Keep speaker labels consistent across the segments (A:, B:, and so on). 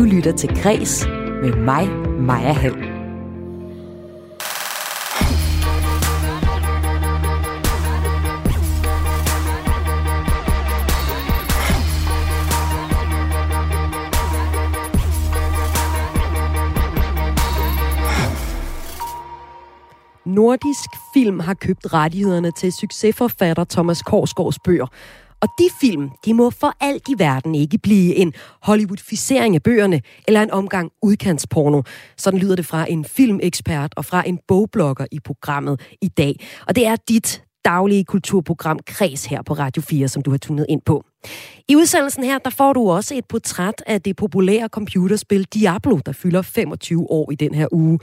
A: Du lytter til Græs med mig, Maja Hall. Nordisk Film har købt rettighederne til succesforfatter Thomas Korsgaards bøger. Og de film, de må for alt i verden ikke blive en Hollywoodficering af bøgerne eller en omgang udkantsporno. Sådan lyder det fra en filmekspert og fra en bogblogger i programmet i dag. Og det er dit daglige kulturprogram Kreds her på Radio 4, som du har tunet ind på. I udsendelsen her, der får du også et portræt af det populære computerspil Diablo, der fylder 25 år i den her uge.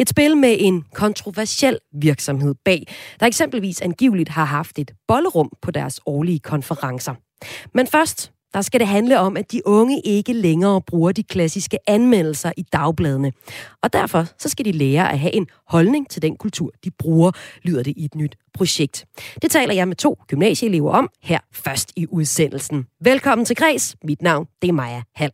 A: Et spil med en kontroversiel virksomhed bag, der eksempelvis angiveligt har haft et bollerum på deres årlige konferencer. Men først, der skal det handle om, at de unge ikke længere bruger de klassiske anmeldelser i dagbladene. Og derfor så skal de lære at have en holdning til den kultur, de bruger, lyder det i et nyt projekt. Det taler jeg med to gymnasieelever om her først i udsendelsen. Velkommen til Græs. Mit navn det er Maja Hall.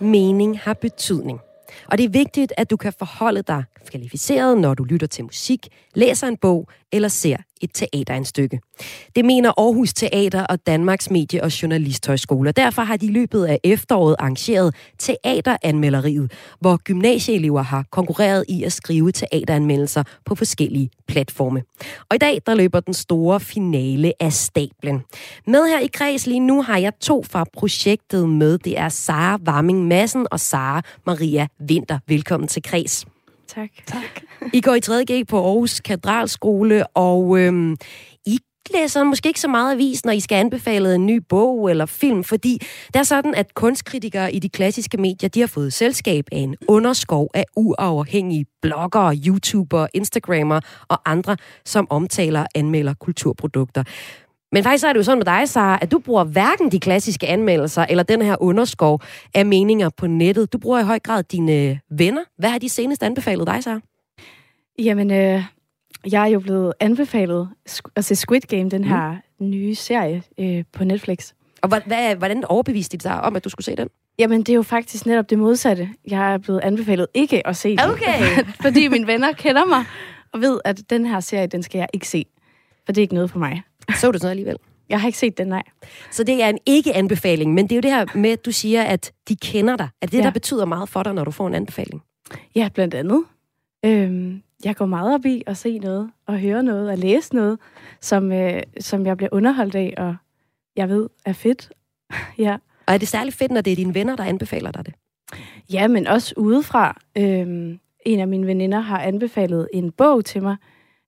A: Mening har betydning. Og det er vigtigt, at du kan forholde dig kvalificeret, når du lytter til musik, læser en bog eller ser et teaterindstykke. Det mener Aarhus Teater og Danmarks Medie- og Journalisthøjskole. Derfor har de i løbet af efteråret arrangeret teateranmelderiet, hvor gymnasieelever har konkurreret i at skrive teateranmeldelser på forskellige platforme. Og i dag der løber den store finale af stablen. Med her i kreds lige nu har jeg to fra projektet med. Det er Sara Warming Madsen og Sara Maria Vinter. Velkommen til kreds.
B: Tak. tak.
A: I går i 3.G på Aarhus Katedralskole, og øhm, I læser måske ikke så meget avis, når I skal anbefale en ny bog eller film, fordi det er sådan, at kunstkritikere i de klassiske medier, de har fået selskab af en underskov af uafhængige bloggere, YouTubere, Instagrammer og andre, som omtaler og anmelder kulturprodukter. Men faktisk er det jo sådan med dig, Sara, at du bruger hverken de klassiske anmeldelser eller den her underskov af meninger på nettet. Du bruger i høj grad dine venner. Hvad har de senest anbefalet dig, Sara?
B: Jamen, øh, jeg er jo blevet anbefalet at se Squid Game, den her mm. nye serie øh, på Netflix.
A: Og hvad, hvordan overbeviste de dig om, at du skulle se den?
B: Jamen, det er jo faktisk netop det modsatte. Jeg er blevet anbefalet ikke at se den.
A: Okay.
B: fordi mine venner kender mig og ved, at den her serie, den skal jeg ikke se. For det er ikke noget for mig.
A: Så du sådan alligevel?
B: Jeg har ikke set den, nej.
A: Så det er en ikke-anbefaling, men det er jo det her med, at du siger, at de kender dig. Er det ja. der betyder meget for dig, når du får en anbefaling?
B: Ja, blandt andet. Øhm, jeg går meget op i at se noget, og høre noget, og læse noget, som, øh, som jeg bliver underholdt af, og jeg ved er fedt. ja.
A: Og er det særligt fedt, når det er dine venner, der anbefaler dig det?
B: Ja, men også udefra. Øhm, en af mine veninder har anbefalet en bog til mig,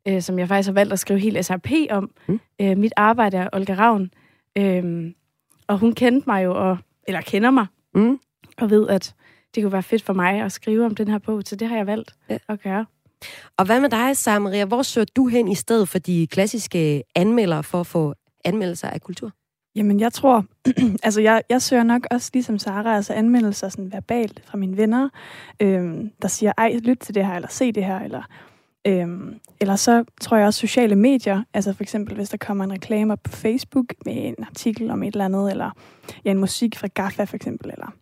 B: øh, som jeg faktisk har valgt at skrive helt SRP om. Mm. Øh, mit arbejde er Olga Ravn, øh, og hun kendte mig jo, og, eller kender mig, mm. og ved, at det kunne være fedt for mig at skrive om den her bog, så det har jeg valgt ja. at gøre.
A: Og hvad med dig, Samaria? Hvor søger du hen i stedet for de klassiske anmeldere for at få anmeldelser af kultur?
C: Jamen, jeg tror, altså jeg, jeg søger nok også ligesom Sara, altså anmeldelser sådan verbalt fra mine venner, øhm, der siger, ej, lyt til det her, eller se det her, eller Øhm, eller så tror jeg også sociale medier, altså for eksempel hvis der kommer en reklame på Facebook med en artikel om et eller andet, eller ja, en musik fra GAFA for eksempel, eller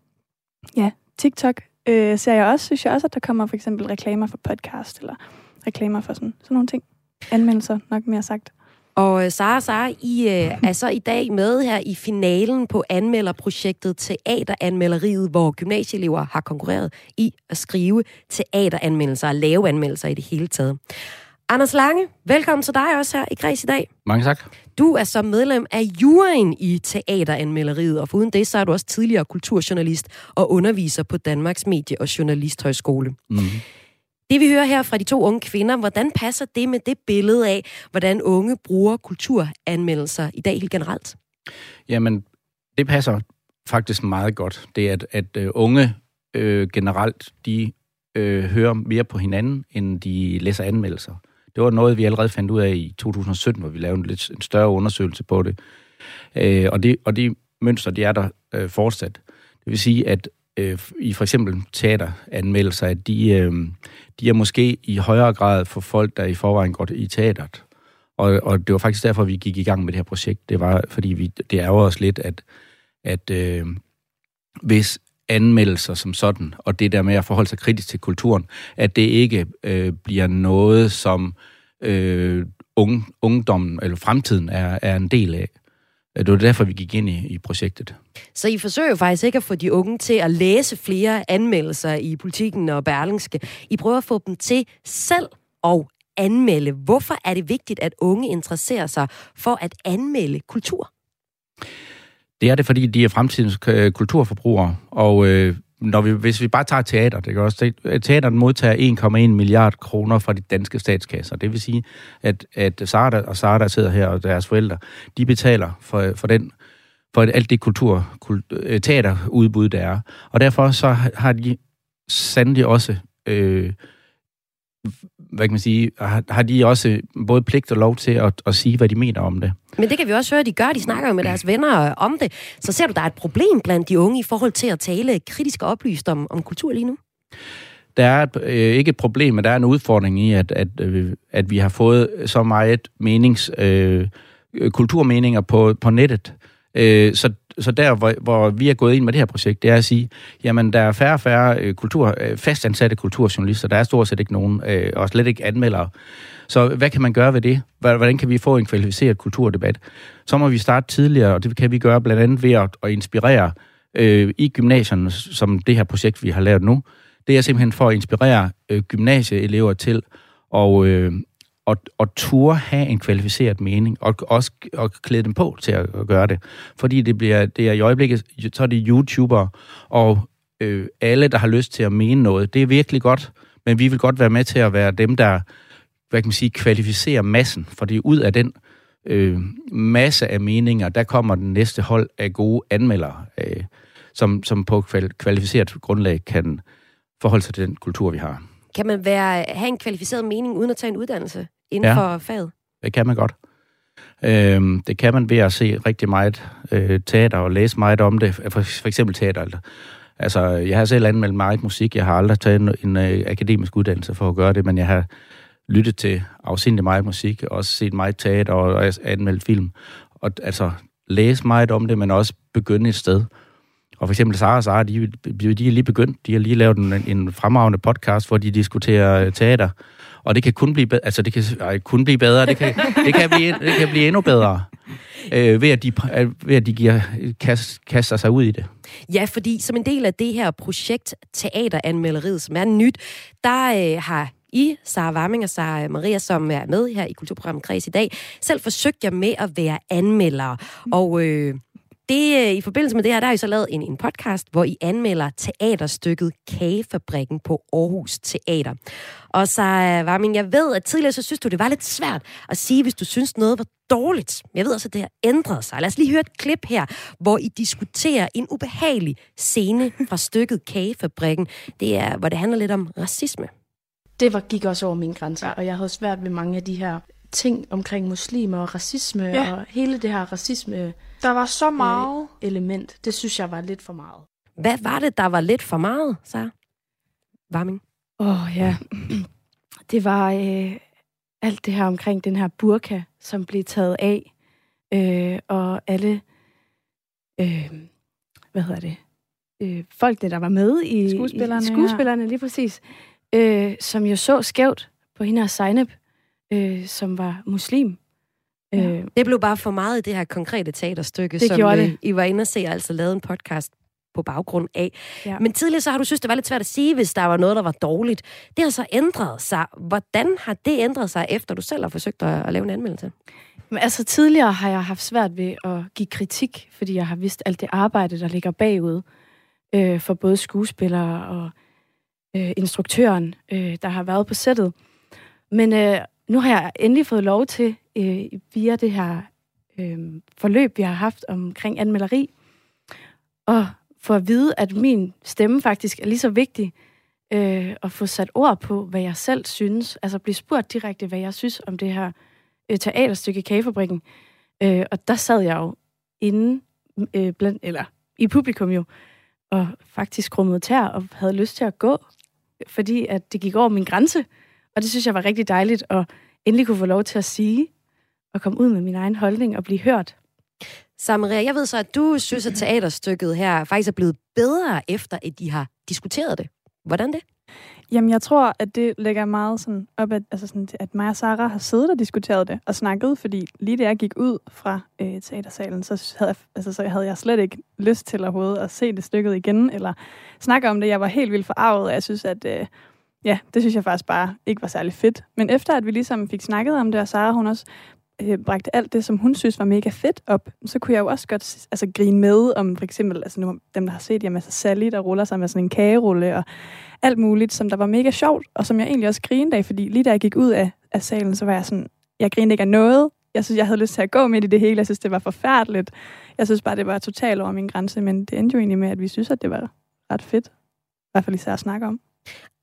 C: ja, TikTok øh, ser jeg også, synes jeg også, at der kommer for eksempel reklamer for podcast, eller reklamer for sådan, sådan nogle ting. Anmeldelser, nok mere sagt.
A: Og øh, Sara, Sara, I øh, er så i dag med her i finalen på anmelderprojektet Teateranmelderiet, hvor gymnasieelever har konkurreret i at skrive teateranmeldelser og lave anmeldelser i det hele taget. Anders Lange, velkommen til dig også her i Græs i dag.
D: Mange tak.
A: Du er som medlem af juryen i Teateranmelderiet, og foruden det, så er du også tidligere kulturjournalist og underviser på Danmarks Medie- og Journalisthøjskole. Mm-hmm. Det vi hører her fra de to unge kvinder, hvordan passer det med det billede af, hvordan unge bruger kulturanmeldelser i dag helt generelt?
D: Jamen, det passer faktisk meget godt. Det er, at, at øh, unge øh, generelt, de øh, hører mere på hinanden, end de læser anmeldelser. Det var noget, vi allerede fandt ud af i 2017, hvor vi lavede en lidt en større undersøgelse på det. Øh, og, det og de mønster, de er der øh, fortsat. Det vil sige, at øh, i for eksempel teateranmeldelser, at de, øh, de er måske i højere grad for folk, der i forvejen går i teateret. Og, og det var faktisk derfor, vi gik i gang med det her projekt. Det var, fordi vi, det ærger os lidt, at, at øh, hvis anmeldelser som sådan, og det der med at forholde sig kritisk til kulturen, at det ikke øh, bliver noget, som øh, unge, ungdommen eller fremtiden er, er en del af. Det var derfor, vi gik ind i, i projektet.
A: Så I forsøger jo faktisk ikke at få de unge til at læse flere anmeldelser i politikken og Berlingske. I prøver at få dem til selv at anmelde. Hvorfor er det vigtigt, at unge interesserer sig for at anmelde kultur?
D: Det er det, fordi de er fremtidens øh, kulturforbrugere, og øh, når vi, hvis vi bare tager teater, det kan også, teateren modtager 1,1 milliard kroner fra de danske statskasser. Det vil sige, at, at Sara og Sara, der sidder her, og deres forældre, de betaler for, for den for alt det kultur, kult, øh, teaterudbud, der er. Og derfor så har de sandelig også øh, hvad kan man sige, har, har de også både pligt og lov til at, at sige, hvad de mener om det.
A: Men det kan vi også høre, de gør. De snakker jo med deres venner om det. Så ser du, der er et problem blandt de unge i forhold til at tale kritisk og oplyst om, om kultur lige nu?
D: Der er et, øh, ikke et problem, men der er en udfordring i, at, at, øh, at vi har fået så meget menings, øh, kulturmeninger på, på nettet. Øh, Øh, så så der, hvor, hvor vi er gået ind med det her projekt, det er at sige, jamen, der er færre og færre øh, kultur, øh, fastansatte kulturjournalister. Der er stort set ikke nogen, øh, og slet ikke anmeldere. Så hvad kan man gøre ved det? Hvordan kan vi få en kvalificeret kulturdebat? Så må vi starte tidligere, og det kan vi gøre blandt andet ved at, at inspirere øh, i gymnasierne, som det her projekt, vi har lavet nu. Det er simpelthen for at inspirere øh, gymnasieelever til at, øh, og, og turde have en kvalificeret mening, og også og klæde dem på til at, at gøre det. Fordi det bliver, det er i øjeblikket, så er det YouTuber, og øh, alle, der har lyst til at mene noget. Det er virkelig godt, men vi vil godt være med til at være dem, der hvad kan man sige, kvalificerer massen, fordi ud af den øh, masse af meninger, der kommer den næste hold af gode anmeldere, øh, som, som på kvalificeret grundlag kan forholde sig til den kultur, vi har.
A: Kan man være, have en kvalificeret mening uden at tage en uddannelse inden ja, for faget?
D: det kan man godt. Øhm, det kan man ved at se rigtig meget øh, teater og læse meget om det. For, for eksempel teater. Altså, jeg har selv anmeldt meget musik. Jeg har aldrig taget en, en øh, akademisk uddannelse for at gøre det, men jeg har lyttet til afsindelig meget musik, og også set meget teater og, og anmeldt film. Og altså, læse meget om det, men også begynde et sted. Og for eksempel Sara og Sara, de, de er lige begyndt. De har lige lavet en, en fremragende podcast, hvor de diskuterer øh, teater. Og det kan kun blive bedre. Altså, det kan ej, kun blive bedre. Det kan, det kan, blive, det kan blive endnu bedre. Øh, ved, at de, øh, ved at de giver, kast, kaster sig ud i det.
A: Ja, fordi som en del af det her projekt Teateranmelderiet, som er nyt, der øh, har i, Sara Warming og Sara Maria, som er med her i Kulturprogrammet Kreds i dag, selv forsøgt jer med at være anmeldere. Og øh, det, øh, I forbindelse med det her, der har I så lavet en, en podcast, hvor I anmelder teaterstykket Kagefabrikken på Aarhus Teater. Og så, Varmin, jeg ved, at tidligere så synes du, det var lidt svært at sige, hvis du synes noget var dårligt. Jeg ved også, at det har ændret sig. Lad os lige høre et klip her, hvor I diskuterer en ubehagelig scene fra stykket Kagefabrikken. Det er, hvor det handler lidt om racisme.
B: Det var, gik også over min grænse, og jeg havde svært ved mange af de her ting omkring muslimer og racisme, ja. og hele det her racisme
C: der var så meget.
B: Øh, element. Det synes jeg var lidt for meget.
A: Hvad var det, der var lidt for meget, så? Varming?
B: Åh, oh, ja. Det var øh, alt det her omkring den her burka, som blev taget af. Øh, og alle, øh, hvad hedder det, øh, folk, der var med i
C: skuespillerne,
B: i, skuespillerne ja. lige præcis, øh, som jo så skævt på hende her Seinab, øh, som var muslim.
A: Ja. Øh, det blev bare for meget i det her konkrete teaterstykke,
B: det som det. Øh,
A: I var inde og se, altså lavet en podcast på baggrund af. Ja. Men tidligere så har du synes, det var lidt svært at sige, hvis der var noget, der var dårligt. Det har så ændret sig. Hvordan har det ændret sig, efter du selv har forsøgt at, at lave en anmeldelse?
B: Men altså tidligere har jeg haft svært ved at give kritik, fordi jeg har vidst alt det arbejde, der ligger bagud øh, for både skuespillere og øh, instruktøren, øh, der har været på sættet. Men øh, nu har jeg endelig fået lov til, øh, via det her øh, forløb, vi har haft omkring anmelderi, og få at vide, at min stemme faktisk er lige så vigtig, øh, at få sat ord på, hvad jeg selv synes, altså blive spurgt direkte, hvad jeg synes om det her øh, teaterstykke Kagefabrikken. Øh, og der sad jeg jo inde øh, blandt, eller i publikum jo, og faktisk krummede tær og havde lyst til at gå, fordi at det gik over min grænse. Og det synes jeg var rigtig dejligt at endelig kunne få lov til at sige, og komme ud med min egen holdning og blive hørt.
A: Så Maria, jeg ved så, at du synes, at teaterstykket her faktisk er blevet bedre, efter at de har diskuteret det. Hvordan det?
C: Jamen, jeg tror, at det lægger meget sådan op, at, altså sådan, at mig og Sara har siddet og diskuteret det og snakket, fordi lige da jeg gik ud fra øh, teatersalen, så havde, jeg, altså, så havde jeg slet ikke lyst til overhovedet at se det stykket igen, eller snakke om det. Jeg var helt vildt forarvet, og jeg synes, at øh, ja, det synes jeg faktisk bare ikke var særlig fedt. Men efter at vi ligesom fik snakket om det, og Sara hun også øh, bragte alt det, som hun synes var mega fedt op, så kunne jeg jo også godt altså, grine med om for eksempel altså, nu, dem, der har set, jamen, altså Sally, der ruller sig med sådan en kagerulle, og alt muligt, som der var mega sjovt, og som jeg egentlig også grinede af, fordi lige da jeg gik ud af, af salen, så var jeg sådan, jeg grinede ikke af noget. Jeg synes, jeg havde lyst til at gå midt i det hele. Jeg synes, det var forfærdeligt. Jeg synes bare, det var totalt over min grænse, men det endte jo egentlig med, at vi synes, at det var ret fedt. I hvert fald især at snakke om.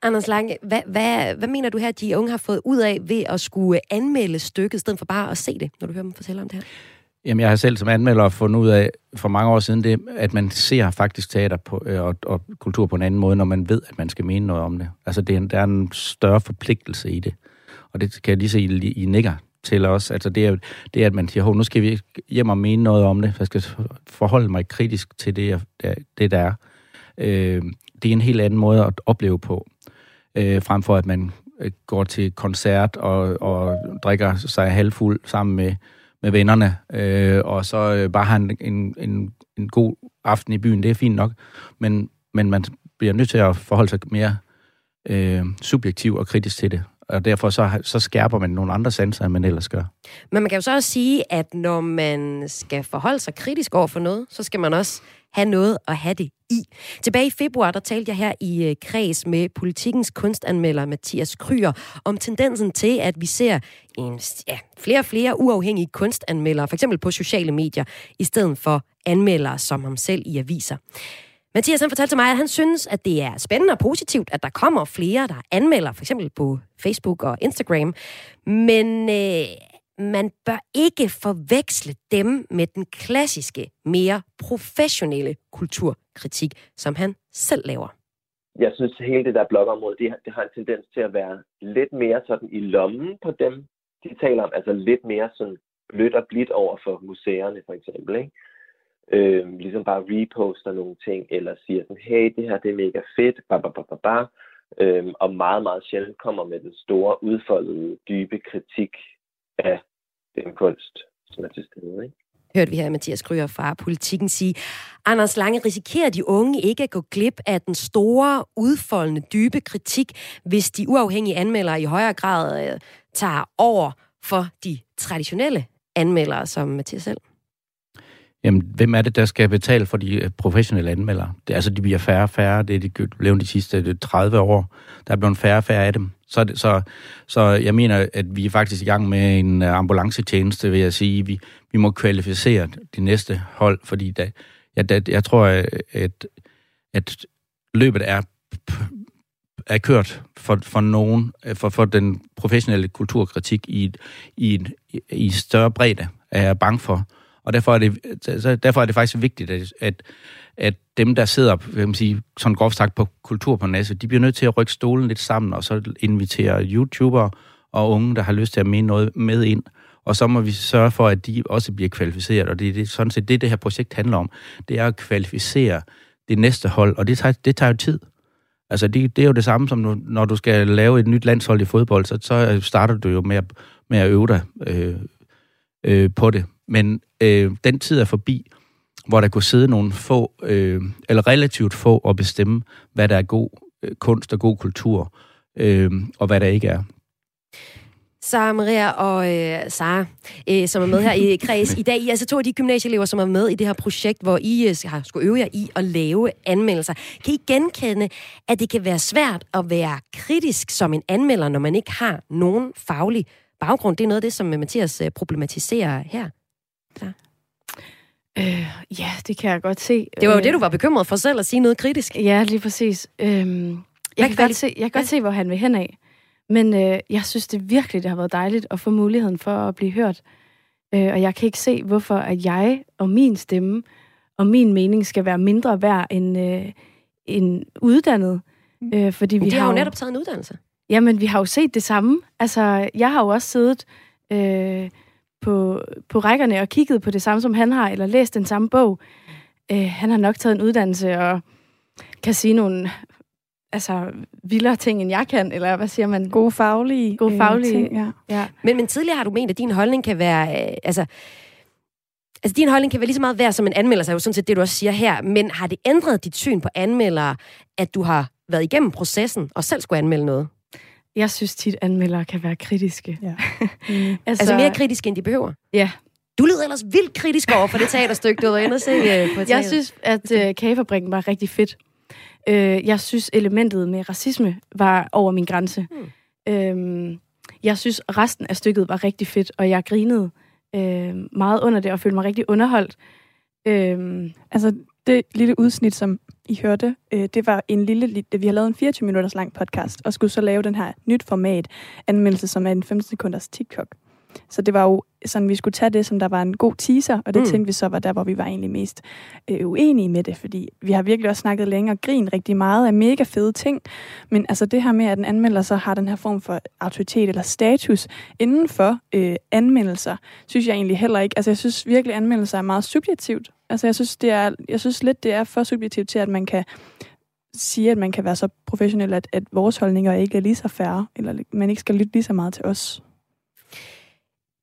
A: Anders Lange, hvad, hvad, hvad mener du her, at de unge har fået ud af ved at skulle anmelde stykket, i stedet for bare at se det, når du hører dem fortælle om det her?
D: Jamen, jeg har selv som anmelder fundet ud af for mange år siden, det, at man ser faktisk teater på, øh, og, og kultur på en anden måde, når man ved, at man skal mene noget om det. Altså, det er en, der er en større forpligtelse i det. Og det kan jeg lige se, I, I nikker til os. Altså, det er, det er, at man siger, nu skal vi hjem og mene noget om det. Jeg skal forholde mig kritisk til det, det der er. Øh, det er en helt anden måde at opleve på, øh, frem for at man øh, går til koncert og, og drikker sig halvfuld sammen med med vennerne, øh, og så øh, bare har en, en, en, en god aften i byen, det er fint nok, men, men man bliver nødt til at forholde sig mere øh, subjektiv og kritisk til det. Og derfor så, så skærper man nogle andre sanser, end man ellers gør.
A: Men man kan jo så også sige, at når man skal forholde sig kritisk over for noget, så skal man også have noget at have det i. Tilbage i februar, der talte jeg her i øh, kreds med politikens kunstanmelder Mathias Kryer om tendensen til, at vi ser en, ja, flere og flere uafhængige kunstanmeldere, for eksempel på sociale medier, i stedet for anmeldere som ham selv i aviser. Mathias han fortalte til mig, at han synes, at det er spændende og positivt, at der kommer flere, der anmelder, for eksempel på Facebook og Instagram. Men øh, man bør ikke forveksle dem med den klassiske, mere professionelle kulturkritik, som han selv laver.
E: Jeg synes, at hele det der blogområde, det, det har en tendens til at være lidt mere sådan i lommen på dem, de taler om, altså lidt mere sådan blødt og blidt over for museerne for eksempel, ikke? Øh, ligesom bare reposter nogle ting, eller siger sådan, hey, det her det er mega fedt, ba, ba, ba, ba, ba. Øhm, og meget, meget sjældent kommer med den store, udfoldede, dybe kritik af den kunst, som er til stede. Ikke?
A: Hørte vi her Mathias Kryer fra Politikken sige. Anders Lange, risikerer de unge ikke at gå glip af den store, udfoldende, dybe kritik, hvis de uafhængige anmeldere i højere grad øh, tager over for de traditionelle anmeldere, som Mathias selv?
D: Jamen, hvem er det, der skal betale for de øh, professionelle anmeldere? Det, altså, de bliver færre og færre. Det er de blevet de sidste øh, 30 år. Der er blevet færre og færre af dem. Så, så, så jeg mener, at vi er faktisk i gang med en øh, ambulancetjeneste, vil jeg sige. Vi, vi må kvalificere de næste hold, fordi da, jeg, da, jeg tror, at, at løbet er er kørt for, for nogen, for, for den professionelle kulturkritik i, i, i større bredde, er jeg bange for. Og derfor er det, så derfor er det faktisk vigtigt, at, at, at dem, der sidder kan man sige, sådan groft sagt på næse, de bliver nødt til at rykke stolen lidt sammen, og så invitere YouTubere og unge, der har lyst til at mene noget med ind. Og så må vi sørge for, at de også bliver kvalificeret, og det er det, sådan set det, det her projekt handler om. Det er at kvalificere det næste hold, og det tager, det tager jo tid. Altså, det, det er jo det samme som, nu, når du skal lave et nyt landshold i fodbold, så, så starter du jo med at, med at øve dig øh, øh, på det. Men øh, den tid er forbi, hvor der kunne sidde nogle få, øh, eller relativt få, og bestemme, hvad der er god øh, kunst og god kultur, øh, og hvad der ikke er.
A: Sara Maria og øh, Sara, øh, som er med her i kreds i dag. I er altså to af de gymnasieelever, som er med i det her projekt, hvor I øh, har skulle øve jer i at lave anmeldelser. Kan I genkende, at det kan være svært at være kritisk som en anmelder, når man ikke har nogen faglig baggrund? Det er noget af det, som Mathias øh, problematiserer her. Ja.
B: Øh, ja, det kan jeg godt se.
A: Det var jo øh, det, du var bekymret for selv, at sige noget kritisk.
B: Ja, lige præcis. Øh, jeg, kan godt se, jeg kan godt se, hvor han vil hen af. Men øh, jeg synes det virkelig, det har været dejligt at få muligheden for at blive hørt. Øh, og jeg kan ikke se, hvorfor at jeg og min stemme og min mening skal være mindre værd end, øh, end uddannet.
A: Mm.
B: Øh, fordi
A: Men
B: vi
A: de har
B: har
A: jo netop taget en uddannelse.
B: Jamen, vi har jo set det samme. Altså, jeg har jo også siddet øh, på, på rækkerne og kigget på det samme, som han har, eller læst den samme bog. Øh, han har nok taget en uddannelse og kan sige nogle altså, vildere ting, end jeg kan, eller hvad siger man?
C: Gode faglige,
B: Gode faglige-
C: ting, ja.
B: Ja.
A: Men, men tidligere har du ment, at din holdning kan være... Øh, altså, altså, din holdning kan være lige så meget værd som en anmelder, så er jo sådan set det, du også siger her. Men har det ændret dit syn på anmeldere, at du har været igennem processen og selv skulle anmelde noget?
B: Jeg synes tit, anmeldere kan være kritiske.
C: Ja.
B: altså,
A: Altså mere kritisk, end de behøver?
B: Ja.
A: Du lyder ellers vildt kritisk over for det teaterstykke, du var inde og se øh, på teater.
B: Jeg synes, at øh, kagefabrikken var rigtig fedt. Øh, jeg synes, elementet med racisme var over min grænse.
A: Hmm.
B: Øh, jeg synes, resten af stykket var rigtig fedt, og jeg grinede øh, meget under det, og følte mig rigtig underholdt. Øh,
C: Altså, det lille udsnit, som i hørte, øh, det var en lille, vi har lavet en 24 minutters lang podcast, og skulle så lave den her nyt format anmeldelse, som er en 15 sekunders TikTok. Så det var jo sådan, vi skulle tage det, som der var en god teaser, og det
A: Mm.
C: tænkte vi så var der, hvor vi var egentlig mest øh, uenige med det, fordi vi har virkelig også snakket længe og grin rigtig meget af mega fede ting, men altså det her med, at en anmelder så har den her form for autoritet eller status inden for øh, anmeldelser, synes jeg egentlig heller ikke. Altså jeg synes virkelig, at anmeldelser er meget subjektivt. Altså jeg synes, det er, jeg synes lidt, det er for subjektivt til, at man kan sige, at man kan være så professionel, at, at vores holdninger ikke er lige så færre, eller man ikke skal lytte lige så meget til os.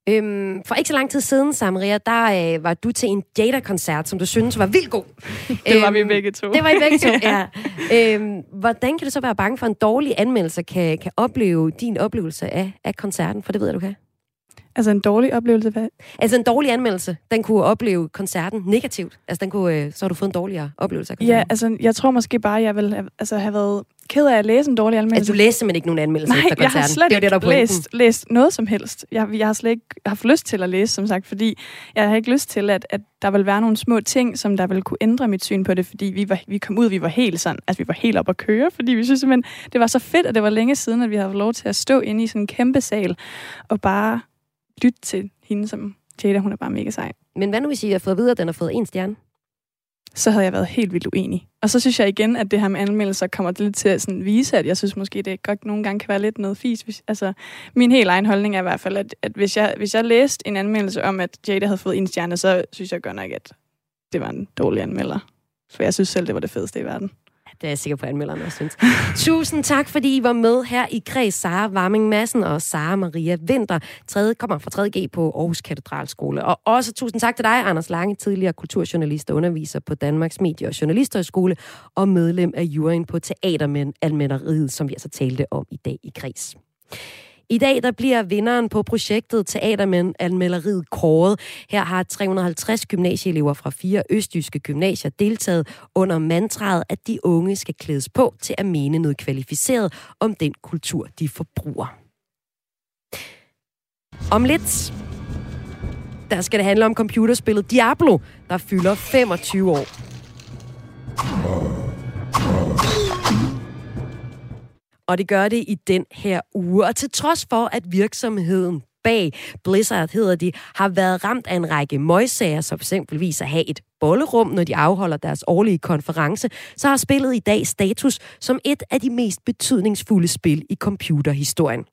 A: Øhm, for ikke så lang tid siden, Samaria, der øh, var du til en Jada-koncert, som du synes var vildt god.
C: Det var
A: Øhm,
C: vi begge to.
A: Det var I begge to, ja. Øhm, hvordan kan du så være bange for, at en dårlig anmeldelse kan, kan opleve din oplevelse af, af koncerten? For det ved jeg, du kan.
C: Altså en dårlig oplevelse. Hvad?
A: Altså en dårlig anmeldelse, den kunne opleve koncerten negativt. Altså den kunne, øh, så har du fået en dårligere oplevelse af koncerten.
C: Ja, altså jeg tror måske bare, jeg vil have, altså, have været ked af at læse en dårlig anmeldelse.
A: Altså du læste simpelthen ikke nogen anmeldelse
C: Nej,
A: efter
C: jeg
A: koncerten.
C: har slet
A: det var det, der
C: ikke læst, læst noget som helst. Jeg, jeg har slet ikke haft lyst til at læse, som sagt, fordi jeg har ikke lyst til, at, at der vil være nogle små ting, som der vil kunne ændre mit syn på det, fordi vi, var, vi kom ud, vi var helt sådan, altså vi var helt op at køre, fordi vi synes simpelthen, det var så fedt, at det var længe siden, at vi havde lov til at stå inde i sådan en kæmpe sal og bare lytte til hende, som Jada, hun er bare mega sej.
A: Men hvad nu, hvis I har fået videre, at den har fået en stjerne?
C: Så havde jeg været helt vildt uenig. Og så synes jeg igen, at det her med anmeldelser kommer lidt til at sådan vise, at jeg synes måske, det godt nogle gange kan være lidt noget fis. Hvis, altså, min helt egen holdning er i hvert fald, at, at hvis, jeg, hvis jeg læste en anmeldelse om, at Jada havde fået en stjerne, så synes jeg godt nok, at det var en dårlig anmelder. For jeg synes selv, det var det fedeste i verden.
A: Det er jeg sikker på, at anmelderen også synes. Tusind tak, fordi I var med her i Kreds. Sara Warming Madsen og Sara Maria Vinter, tredje, kommer fra 3G på Aarhus Katedralskole. Og også tusind tak til dig, Anders Lange, tidligere kulturjournalist og underviser på Danmarks Medie- og Journalisterhøjskole, og medlem af juryen på Teatermænd Almænderiet, som vi altså talte om i dag i Kreds. I dag der bliver vinderen på projektet Teatermænd Anmelderiet kåret. Her har 350 gymnasieelever fra fire østjyske gymnasier deltaget under mantraet, at de unge skal klædes på til at mene noget kvalificeret om den kultur, de forbruger. Om lidt, der skal det handle om computerspillet Diablo, der fylder 25 år. Og det gør det i den her uge. Og til trods for, at virksomheden bag Blizzard, hedder de, har været ramt af en række møgssager, som eksempelvis at have et bollerum, når de afholder deres årlige konference, så har spillet i dag status som et af de mest betydningsfulde spil i computerhistorien.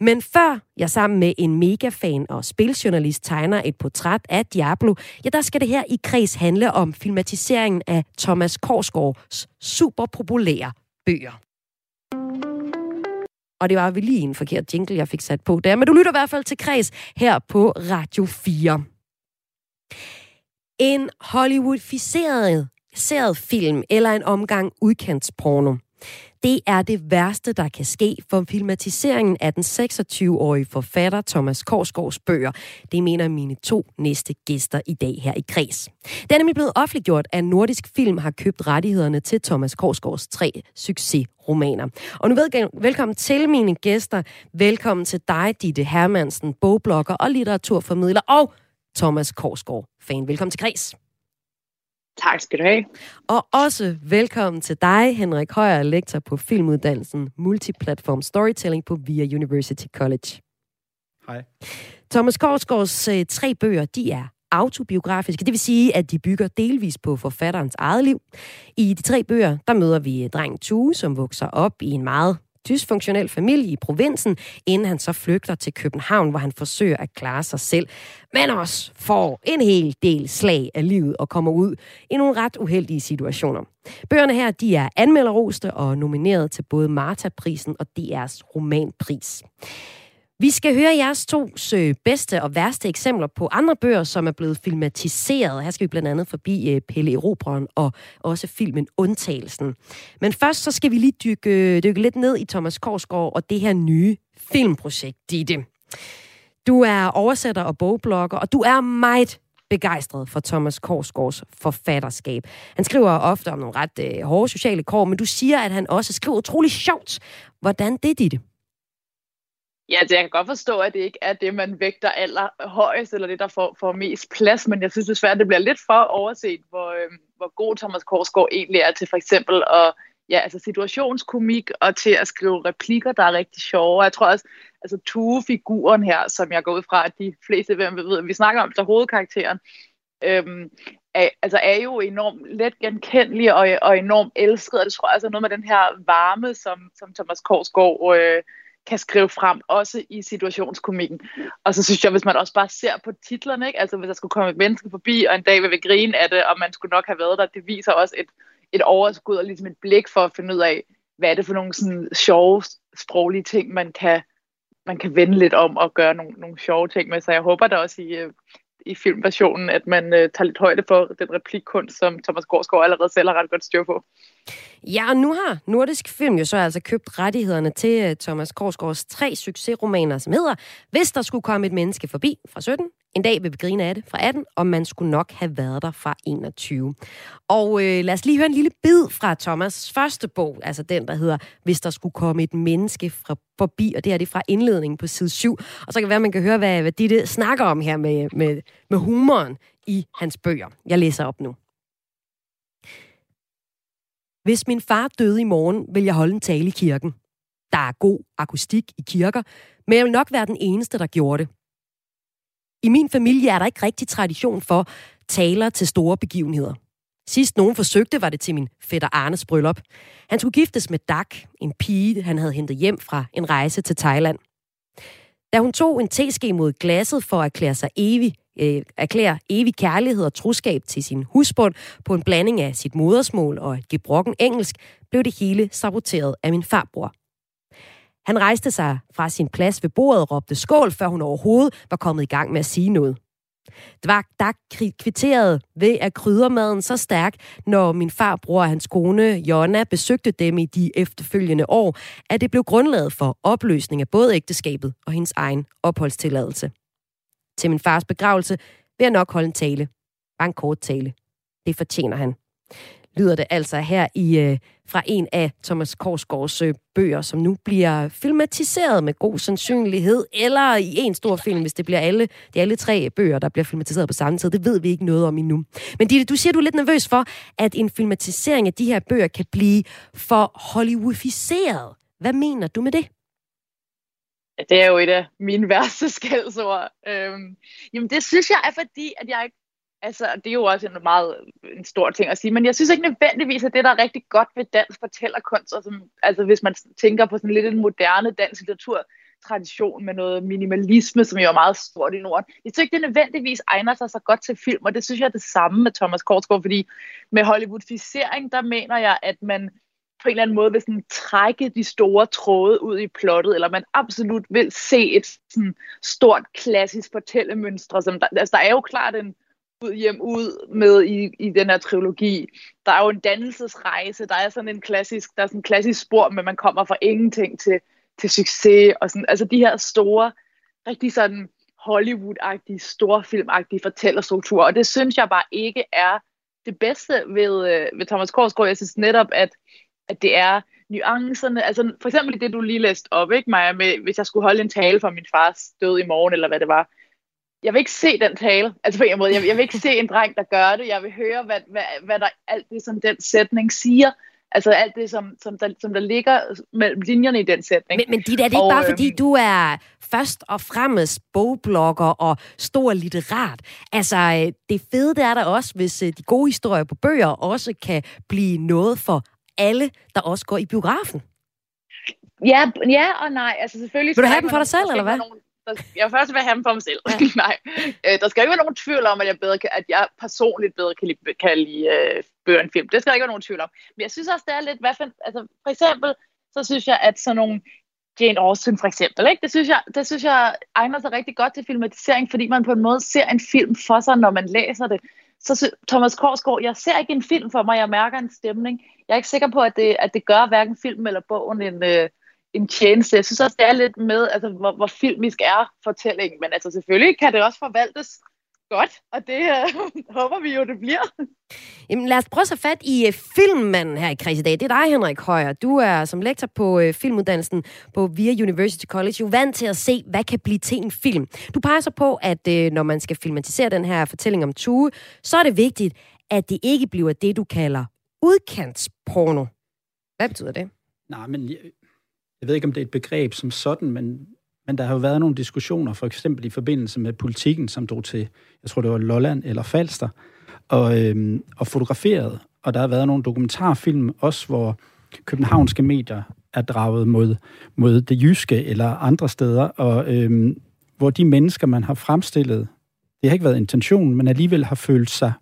A: Men før jeg sammen med en megafan og spiljournalist tegner et portræt af Diablo, ja, der skal det her i kreds handle om filmatiseringen af Thomas Korsgaards superpopulære bøger. Og det var vel lige en forkert jingle, jeg fik sat på der. Men du lytter i hvert fald til Kreds her på Radio 4. En Hollywood-ficeret seret film eller en omgang udkantsporno. Det er det værste, der kan ske for filmatiseringen af den 26-årige forfatter Thomas Korsgaards bøger. Det mener mine to næste gæster i dag her i Kreds. Det er nemlig blevet offentliggjort, at Nordisk Film har købt rettighederne til Thomas Korsgaards tre succesromaner. Og nu velkommen til mine gæster. Velkommen til dig, Ditte Hermansen, bogblogger og litteraturformidler, og Thomas Korsgaard, fan. Velkommen til Kreds.
F: Tak skal du have.
A: Og også velkommen til dig, Henrik Højer, lektor på filmuddannelsen Multiplatform Storytelling på VIA University College.
D: Hej.
A: Thomas Korsgaards øh, tre bøger, de er autobiografiske. Det vil sige, at de bygger delvis på forfatterens eget liv. I de tre bøger, der møder vi drengen Tue, som vokser op i en meget dysfunktionel familie i provinsen, inden han så flygter til København, hvor han forsøger at klare sig selv, men også får en hel del slag af livet og kommer ud i nogle ret uheldige situationer. Bøgerne her, de er anmelderoste og nomineret til både Marta-prisen og DR's romanpris. Vi skal høre jeres tos øh, bedste og værste eksempler på andre bøger, som er blevet filmatiseret. Her skal vi blandt andet forbi øh, Pelle Erobreren og også filmen Undtagelsen. Men først så skal vi lige dykke, øh, dykke lidt ned i Thomas Korsgaard og det her nye filmprojekt, Ditte. Du er oversætter og bogblogger, og du er meget begejstret for Thomas Korsgaards forfatterskab. Han skriver ofte om nogle ret øh, hårde sociale kår, men du siger, at han også skriver utrolig sjovt. Hvordan det, Ditte?
F: Ja, det, jeg kan godt forstå, at det ikke er det, man vægter allerhøjest, eller det, der får, får mest plads, men jeg synes desværre, at det bliver lidt for overset, hvor, øh, hvor god Thomas Korsgaard egentlig er til for eksempel at ja, altså situationskomik og til at skrive replikker, der er rigtig sjove. Jeg tror også, altså Tue-figuren her, som jeg går ud fra, at de fleste hvem ved, vi snakker om, så hovedkarakteren, øhm, er, altså er jo enormt let genkendelig og, og enormt elsket, og det tror jeg altså er noget med den her varme, som, som Thomas Korsgaard øh, kan skrive frem, også i situationskomikken. Og så synes jeg, hvis man også bare ser på titlerne, ikke? altså hvis der skulle komme et menneske forbi, og en dag vil vi grine af det, og man skulle nok have været der, det viser også et, et overskud og ligesom et blik for at finde ud af, hvad er det for nogle sådan sjove, sproglige ting, man kan, man kan vende lidt om og gøre nogle, nogle sjove ting med. Så jeg håber da også i, øh, i filmversionen, at man øh, tager lidt højde for den replikkunst, som Thomas Gårdsgaard allerede selv har ret godt styr på.
A: Ja, og nu har Nordisk Film jo så altså købt rettighederne til øh, Thomas Korsgaards tre succesromaner, som hedder Hvis der skulle komme et menneske forbi fra 17, en dag vil vi grine af det fra 18, og man skulle nok have været der fra 21. Og øh, lad os lige høre en lille bid fra Thomas' første bog, altså den, der hedder Hvis der skulle komme et menneske fra, forbi, og det er det fra indledningen på side 7. Og så kan det være, at man kan høre, hvad, hvad Ditte snakker om her med, med, med humoren i hans bøger. Jeg læser op nu. Hvis min far døde i morgen, vil jeg holde en tale i kirken. Der er god akustik i kirker, men jeg vil nok være den eneste, der gjorde det. I min familie er der ikke rigtig tradition for taler til store begivenheder. Sidst nogen forsøgte, var det til min fætter Arnes bryllup. Han skulle giftes med Dak, en pige, han havde hentet hjem fra en rejse til Thailand. Da hun tog en teske mod glasset for at erklære sig evig, øh, erklære evig kærlighed og troskab til sin husbund på en blanding af sit modersmål og et gebrokken engelsk, blev det hele saboteret af min farbror. Han rejste sig fra sin plads ved bordet og råbte skål, før hun overhovedet var kommet i gang med at sige noget. Dvak Dak kvitterede kvitteret ved at krydre maden så stærk, når min farbror og hans kone Jonna besøgte dem i de efterfølgende år, at det blev grundlaget for opløsning af både ægteskabet og hendes egen opholdstilladelse. Til min fars begravelse vil jeg nok holde en tale. Bare en kort tale. Det fortjener han lyder det altså her i øh, fra en af Thomas Korsgaards øh, bøger, som nu bliver filmatiseret med god sandsynlighed, eller i en stor film, hvis det bliver alle, de alle tre bøger, der bliver filmatiseret på samme tid. Det ved vi ikke noget om endnu. Men Ditte, du siger, du er lidt nervøs for, at en filmatisering af de her bøger kan blive for Hollywoodificeret. Hvad mener du med det?
F: Det er jo et af mine værste skældsord. Øhm, jamen det synes jeg er fordi, at jeg ikke altså, det er jo også en meget en stor ting at sige, men jeg synes ikke nødvendigvis, at det, der er rigtig godt ved dansk fortællerkunst, og som, altså hvis man tænker på sådan lidt en moderne dansk litteratur, tradition med noget minimalisme, som jo er meget stort i Norden. Jeg synes ikke, det nødvendigvis egner sig så godt til film, og det synes jeg er det samme med Thomas Korsgaard, fordi med Hollywoodficering, der mener jeg, at man på en eller anden måde vil sådan trække de store tråde ud i plottet, eller man absolut vil se et sådan stort klassisk fortællemønstre. Som der, altså, der er jo klart en, hjem ud med i, i den her trilogi. Der er jo en dannelsesrejse, der er sådan en klassisk, der er sådan en klassisk spor, men man kommer fra ingenting til, til succes, og sådan, altså de her store, rigtig sådan Hollywood-agtige, storfilm-agtige fortællerstrukturer, og det synes jeg bare ikke er det bedste ved, øh, ved Thomas Korsgaard. Jeg synes netop, at, at det er nuancerne, altså for eksempel det, du lige læste op, ikke Maja, med, hvis jeg skulle holde en tale for min fars død i morgen, eller hvad det var, jeg vil ikke se den tale. Altså på en måde, jeg, vil, jeg vil ikke se en dreng, der gør det. Jeg vil høre, hvad, hvad, hvad der alt det, som den sætning siger. Altså alt det, som, som, der, som der ligger mellem linjerne i den sætning.
A: Men, men dit, er det ikke
F: Og,
A: bare, fordi
F: øhm,
A: du er først og fremmest bogblogger og stor litterat? Altså, øh, det fede det er der også, hvis øh, de gode historier på bøger også kan blive noget for alle, der også går i biografen.
F: Ja, ja og nej. Altså selvfølgelig...
A: Vil du have
F: ikke
A: for dig selv, eller
F: være nogen- der- Jeg vil først vil have dem for mig selv. Ja. nej. Øh, Der skal ikke være nogen tvivl om, at jeg, bedre kan, at jeg personligt bedre kan lide, kan lide øh, bøger end film. Det skal der ikke være nogen tvivl om. Men jeg synes også, det er lidt... Hvad for, altså, for eksempel, så synes jeg, at sådan nogle Jane Austen for eksempel, ikke? Det, synes jeg, det synes jeg egner sig rigtig godt til filmatisering, fordi man på en måde ser en film for sig, når man læser det. Så Thomas Korsgaard, jeg ser ikke en film for mig, jeg mærker en stemning. Jeg er ikke sikker på, at det, at det gør hverken film eller bogen en, øh, en tjeneste. Jeg synes også, det er lidt med, altså, hvor, hvor filmisk er fortællingen. Men altså, selvfølgelig kan det også forvaltes godt, og det øh, håber vi jo, det bliver.
A: Jamen, lad os prøve at tage fat i uh, filmmanden her i Kreds i dag. Det er dig, Henrik Højer. Du er som lektor på uh, filmuddannelsen på VIA University College jo vant til at se, hvad kan blive til en film. Du peger så på, at uh, når man skal filmatisere den her fortælling om Tue, så er det vigtigt, at det ikke bliver det, du kalder udkantsporno. Hvad betyder det?
G: Nej, men jeg, ved ikke, om det er et begreb som sådan, men, men der har jo været nogle diskussioner, for eksempel i forbindelse med politikken, som drog til, jeg tror det var Lolland eller Falster, og, øh, og fotograferet. Og der har været nogle dokumentarfilm også, hvor københavnske medier er draget mod, mod det jyske eller andre steder, og øh, hvor de mennesker, man har fremstillet, det har ikke været intentionen, men alligevel har følt sig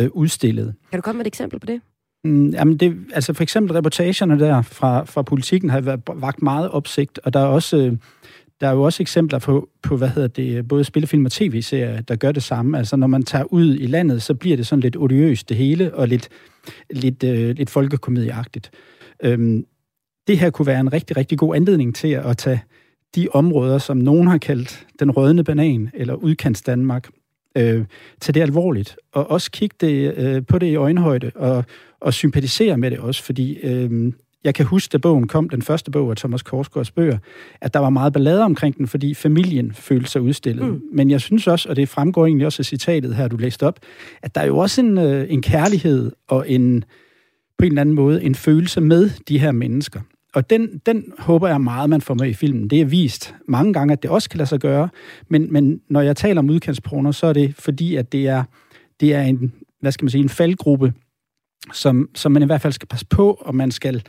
G: øh, udstillet.
A: Kan du komme med et eksempel på det?
G: Mm, jamen det, altså for eksempel reportagerne der fra, fra politikken har været, vagt meget opsigt, og der er også øh, der er jo også eksempler på, på hvad hedder det, både spillefilm og tv-serier, der gør det samme. Altså når man tager ud i landet, så bliver det sådan lidt odiøst det hele, og lidt, lidt, øh, lidt folkekomedieagtigt. Øhm, det her kunne være en rigtig, rigtig god anledning til at tage de områder, som nogen har kaldt den rødne banan, eller udkants Danmark, øh, tage det alvorligt, og også kigge det, øh, på det i øjenhøjde, og, og sympatisere med det også, fordi øh, jeg kan huske, da bogen kom, den første bog af Thomas Korsgaards bøger, at der var meget ballade omkring den, fordi familien følte sig udstillet. Mm. Men jeg synes også, og det fremgår egentlig også af citatet her, du læste op, at der er jo også en, øh, en kærlighed og en, på en eller anden måde en følelse med de her mennesker. Og den, den håber jeg meget, man får med i filmen. Det er vist mange gange, at det også kan lade sig gøre. Men, men når jeg taler om udkantsporno, så er det fordi, at det er, det er en, hvad skal man sige, en faldgruppe, som, som man i hvert fald skal passe på, og man skal,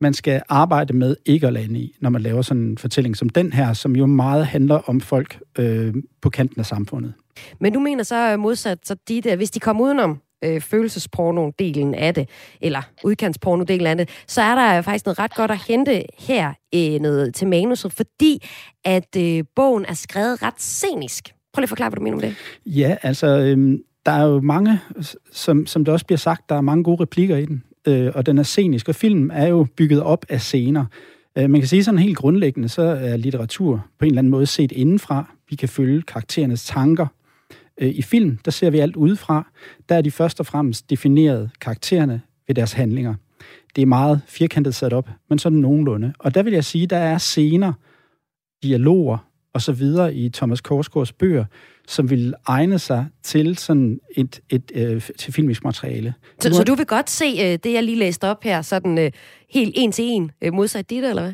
G: man skal arbejde med ikke at lande i, når man laver sådan en fortælling som den her, som jo meget handler om folk øh, på kanten af samfundet.
A: Men du mener så øh, modsat, så de der, hvis de kommer udenom øh, følelsesporno-delen af det, eller udkantsporno-delen af det, så er der faktisk noget ret godt at hente her øh, noget til manuset, fordi at øh, bogen er skrevet ret scenisk. Prøv lige at forklare, hvad du mener med det.
G: Ja, altså, øh, der er jo mange, som, som det også bliver sagt, der er mange gode replikker i den, øh, og den er scenisk, og filmen er jo bygget op af scener. Øh, man kan sige sådan helt grundlæggende, så er litteratur på en eller anden måde set indenfra. Vi kan følge karakterernes tanker. Øh, I film, der ser vi alt udefra. Der er de først og fremmest defineret karaktererne ved deres handlinger. Det er meget firkantet sat op, men sådan nogenlunde. Og der vil jeg sige, der er scener, dialoger og så videre i Thomas Korsgaards bøger, som vil egne sig til sådan et, et, øh, til filmisk materiale.
A: Så, så du vil godt se øh, det, jeg lige læste op her, sådan øh, helt en til en øh, modsat dit, eller hvad?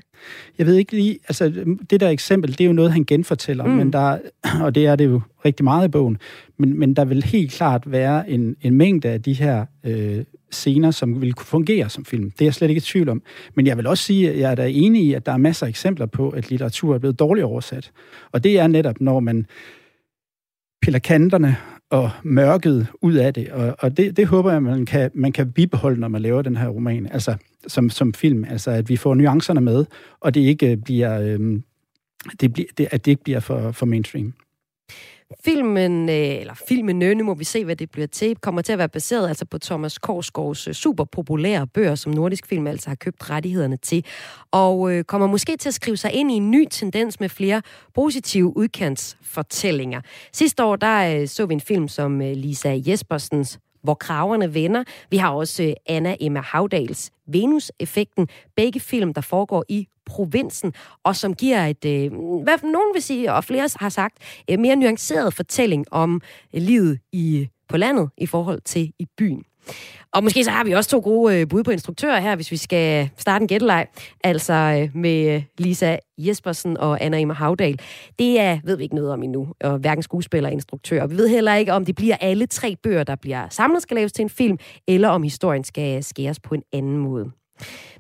G: Jeg ved ikke lige, altså det der eksempel, det er jo noget, han genfortæller, mm. men der, og det er det jo rigtig meget i bogen, men, men der vil helt klart være en, en mængde af de her øh, scener, som vil kunne fungere som film. Det er jeg slet ikke i tvivl om. Men jeg vil også sige, at jeg er da enig i, at der er masser af eksempler på, at litteratur er blevet dårligt oversat. Og det er netop, når man piller kanterne og mørket ud af det. Og, og det, det håber jeg, man kan, man kan bibeholde, når man laver den her roman, altså som, som film. Altså at vi får nuancerne med, og det ikke bliver, Øh, det bliver, det, at det ikke bliver for, for mainstream.
A: Filmen, øh, eller filmen, øh, nu må vi se, hvad det bliver til, kommer til at være baseret altså på Thomas Korsgaards øh, super populære bøger, som Nordisk Film altså har købt rettighederne til, og øh, kommer måske til at skrive sig ind i en ny tendens med flere positive udkantsfortællinger. Sidste år, der øh, så vi en film som øh, Lisa Jespersens hvor kraverne vender. Vi har også øh, Anna Emma Havdals Venus-effekten. Begge film, der foregår i provinsen, og som giver et, øh, hvad nogen vil sige, og flere har sagt, øh, mere nuanceret fortælling om øh, livet i på landet i forhold til i byen. Og måske så har vi også to gode øh, bud på instruktører her, hvis vi skal starte en gætteleg. Altså øh, med øh, Lisa Jespersen og Anna Emma Havdal. Det er, ved vi ikke noget om endnu, og hverken skuespiller eller instruktør. Vi ved heller ikke, om det bliver alle tre bøger, der bliver samlet skal laves til en film, eller om historien skal skæres på en anden måde.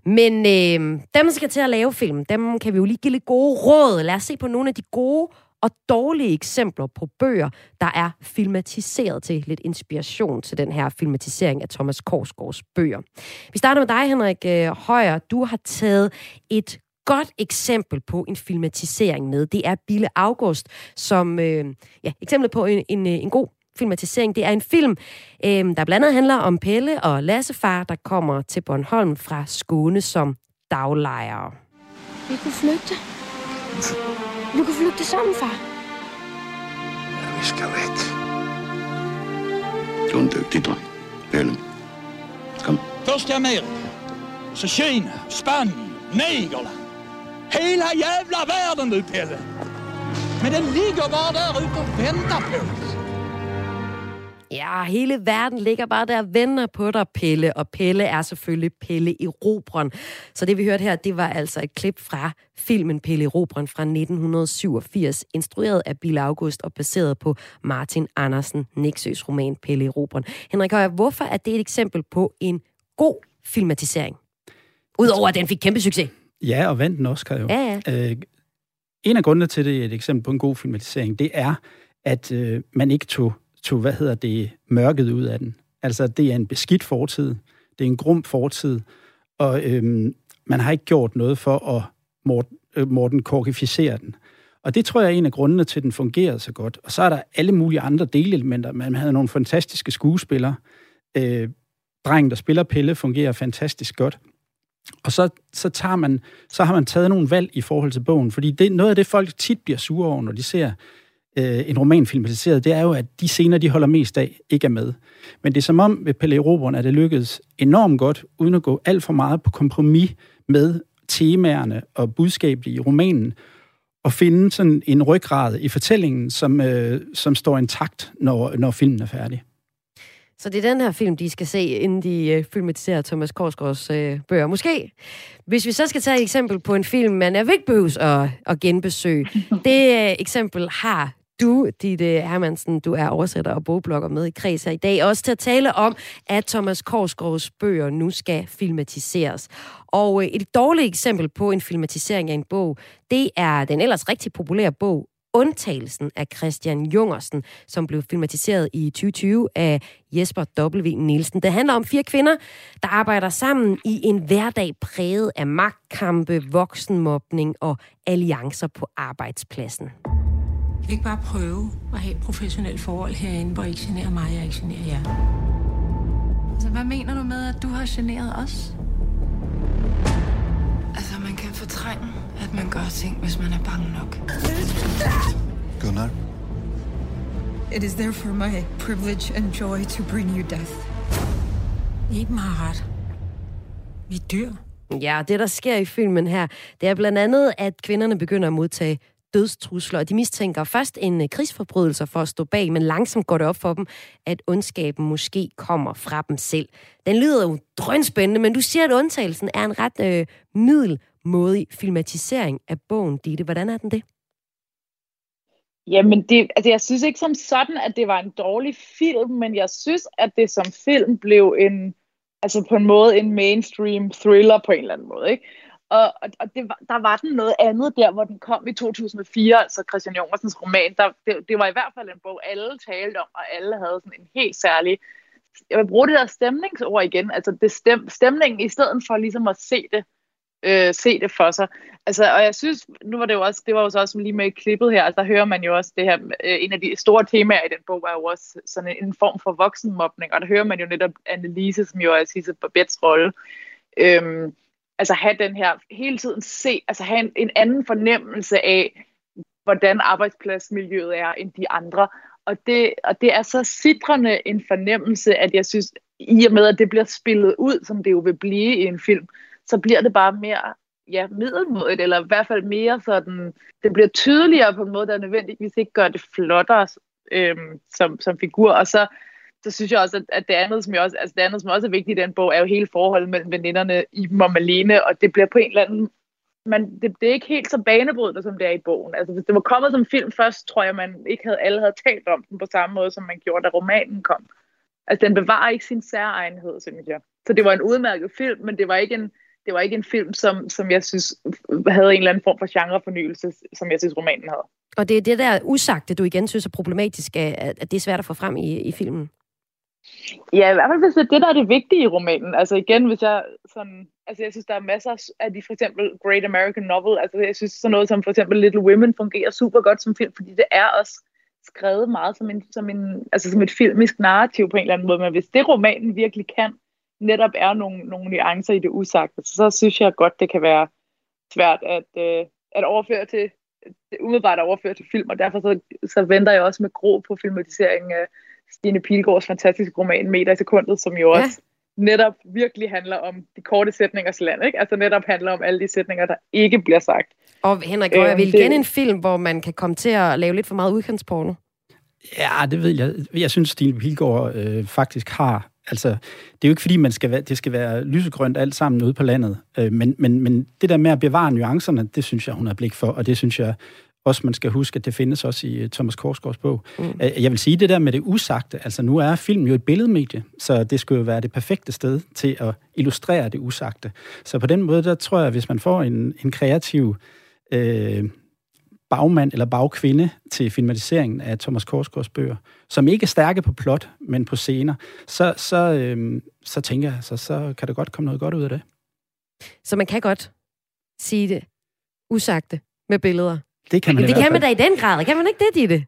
A: Men øh, dem, der skal til at lave film, dem kan vi jo lige give lidt gode råd. Lad os se på nogle af de gode og dårlige eksempler på bøger, der er filmatiseret til lidt inspiration til den her filmatisering af Thomas Korsgaards bøger. Vi starter med dig, Henrik øh, Højer. Du har taget et godt eksempel på en filmatisering med. Det er Bille August, som øh, ja, eksempel på en, en, øh, en god filmatisering. Det er en film, øh, der blandt andet handler om Pelle og Lassefar, der kommer til Bornholm fra Skåne som daglejere.
H: Vi kunne flygte. Vi kunne flygte sammen, far.
I: Ja, vi skal væk. Du er en dygtig dreng, Pelle. Kom.
J: Først Amerika, så Kina, Spanien, Negerland. Hela jävla världen du, Pelle. Men den ligger bare der ute og venter på os.
A: Ja, hele verden ligger bare der og venter på dig, Pelle. Og Pelle er selvfølgelig Pelle i Robron. Så det vi hørte her, det var altså et klip fra filmen Pelle i Robron fra 1987, instrueret af Bill August og baseret på Martin Andersen Nexøs roman Pelle i Robron. Henrik Højer, hvorfor er det et eksempel på en god filmatisering? Udover at den fik kæmpe succes.
G: Ja, og vandt den Oscar jo.
A: Ja, ja.
G: Øh, en af grundene til det, et eksempel på en god filmatisering, det er, at øh, man ikke tog tog, hvad hedder det, mørket ud af den. Altså, det er en beskidt fortid, det er en grum fortid, og øhm, man har ikke gjort noget for at Morten, øh, Morten korkificere den. Og det tror jeg er en af grundene til, at den fungerede så godt. Og så er der alle mulige andre delelementer. Man havde nogle fantastiske skuespillere. Øh, drengen, der spiller Pelle, fungerer fantastisk godt. Og så, så, tager man, så har man taget nogle valg i forhold til bogen, fordi det, noget af det, folk tit bliver sure over, når de ser øh, en roman filmatiseret, det er jo, at de scener, de holder mest af, ikke er med. Men det er som om ved Pelle Robron, at det lykkedes enormt godt, uden at gå alt for meget på kompromis med temaerne og budskabet i romanen, og finde sådan en ryggrad i fortællingen, som, øh, som står intakt, når, når filmen er færdig.
A: Så det er den her film, de skal se, inden de øh, filmatiserer Thomas Korsgaards øh, bøger. Måske. Hvis vi så skal tage et eksempel på en film, man er ikke behøves at, at genbesøge. Det øh, eksempel har du, Ditte Hermansen, du er oversætter og bogblogger med i Kreds her i dag, også til at tale om, at Thomas Korsgaards bøger nu skal filmatiseres. Og øh, et dårligt eksempel på en filmatisering af en bog, det er den ellers rigtig populære bog Undtagelsen af Christian Jungersen, som blev filmatiseret i 2020 af Jesper W. Nielsen. Det handler om fire kvinder, der arbejder sammen i en hverdag præget af magtkampe, voksenmobning og alliancer på arbejdspladsen.
K: Vi ikke bare prøve at have et professionelt forhold herinde, hvor I ikke generer mig, og jeg ikke generer jer.
L: Altså, hvad mener du med, at du har generet os? Altså, man kan fortrænge, at man gør ting, hvis man er bange nok.
I: Gunnar.
K: It is therefore my privilege and joy to bring you death. Iben har ret. Vi dør.
A: Ja, det der sker i filmen her, det er blandt andet, at kvinderne begynder at modtage dødstrusler, og de mistænker først en øh, krigsforbrydelse for at stå bag, men langsomt går det op for dem, at ondskaben måske kommer fra dem selv. Den lyder jo drønspændende, men du siger, at undtagelsen er en ret øh, middelmodig filmatisering af bogen, Ditte. Hvordan er den det?
F: Jamen, det, altså, jeg synes ikke som sådan, at det var en dårlig film, men jeg synes, at det som film blev en, altså på en måde en mainstream thriller på en eller anden måde, ikke? Og, og, og det var, der var den noget andet der, hvor den kom i 2004, altså Christian Jungersens roman. Der, det, det var i hvert fald en bog, alle talte om, og alle havde sådan en helt særlig... Jeg vil bruge det der stemningsord igen, altså det stem, stemningen, i stedet for ligesom at se det, øh, se det for sig. Altså, og jeg synes, nu var det jo også, det var jo så også lige med klippet her, altså der hører man jo også det her, øh, en af de store temaer i den bog er jo også sådan en, en form for voksenmobning, og der hører man jo netop Annelise, som jo er Sisse Babettes rolle, øhm, altså have den her, hele tiden se, altså have en, en anden fornemmelse af, hvordan arbejdspladsmiljøet er end de andre. Og det, og det er så sidrende en fornemmelse, at jeg synes, i og med at det bliver spillet ud, som det jo vil blive i en film, så bliver det bare mere ja, middelmodigt, eller i hvert fald mere sådan, det bliver tydeligere på en måde, der nødvendigvis ikke gør det flottere øhm, som, som figur. Og så så synes jeg også, at, at det, andet, som jeg også, altså det andet, som også er vigtigt i den bog, er jo hele forholdet mellem veninderne i og Malene, og det bliver på en eller anden man, det, det er ikke helt så banebrydende, som det er i bogen. Altså, hvis det var kommet som film først, tror jeg, man ikke havde, alle havde talt om den på samme måde, som man gjorde, da romanen kom. Altså, den bevarer ikke sin særegenhed, synes jeg. Så det var en udmærket film, men det var ikke en, det var ikke en film, som, som jeg synes havde en eller anden form for genrefornyelse, som jeg synes, romanen havde.
A: Og det er det der usagte, du igen synes er problematisk, at det er svært at få frem i, i filmen.
F: Ja, i hvert fald hvis det er det, der er det vigtige i romanen. Altså igen, hvis jeg sådan... Altså jeg synes, der er masser af de for eksempel Great American Novel. Altså jeg synes sådan noget som for eksempel Little Women fungerer super godt som film, fordi det er også skrevet meget som, en, som, en, altså som et filmisk narrativ på en eller anden måde. Men hvis det romanen virkelig kan, netop er nogle, nogle nuancer i det usagte, så, så synes jeg godt, det kan være svært at, øh, at overføre til, det umiddelbart at overføre til film, og derfor så, så venter jeg også med gro på filmatiseringen af Stine Pilgaards fantastiske roman Meter i sekundet, som jo ja. også netop virkelig handler om de korte sætningers land, ikke? Altså netop handler om alle de sætninger, der ikke bliver sagt.
A: Og Henrik, øh, jeg vil igen en film, hvor man kan komme til at lave lidt for meget udkantsporno.
G: Ja, det ved jeg. Jeg synes, Stine Pilgaard øh, faktisk har Altså, det er jo ikke fordi, man skal være, det skal være lysegrønt alt sammen ude på landet, øh, men, men, men det der med at bevare nuancerne, det synes jeg, hun har blik for, og det synes jeg også, man skal huske, at det findes også i øh, Thomas Korsgaards bog. Mm. Jeg vil sige det der med det usagte, altså nu er film jo et billedmedie, så det skulle jo være det perfekte sted til at illustrere det usagte. Så på den måde, der tror jeg, at hvis man får en, en kreativ øh, bagmand eller bagkvinde til filmatiseringen af Thomas Korsgaards bøger, som ikke er stærke på plot, men på scener, så, så, øh, så tænker jeg, så, så kan der godt komme noget godt ud af det.
A: Så man kan godt sige det usagte med billeder?
G: Det kan man
A: Det kan man da i den grad. Kan man ikke det, Ditte?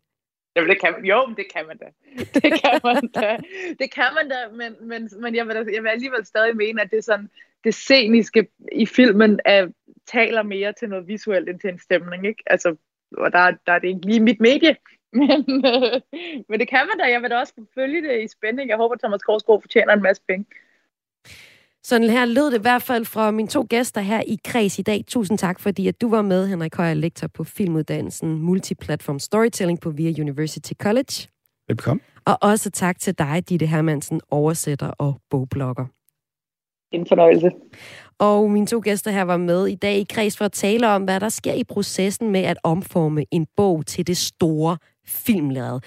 F: Jamen, det kan man. Jo, det kan man da. Det kan man da. Det kan man da, men, men, men jeg, vil, jeg vil alligevel stadig mene, at det er sådan, det sceniske i filmen er, taler mere til noget visuelt end til en stemning, ikke? Altså, og der, der er det ikke lige mit medie, men, øh, men det kan man da. Jeg vil da også følge det i spænding. Jeg håber, Thomas Korsgaard fortjener en masse penge.
A: Sådan her lød det i hvert fald fra mine to gæster her i Kreds i dag. Tusind tak, fordi at du var med, Henrik Højer, lektor på filmuddannelsen Multiplatform Storytelling på VIA University College.
G: Velkommen.
A: Og også tak til dig, Ditte Hermansen, oversætter og bogblogger.
F: En fornøjelse.
A: Og mine to gæster her var med i dag i Kreds for at tale om, hvad der sker i processen med at omforme en bog til det store filmlade.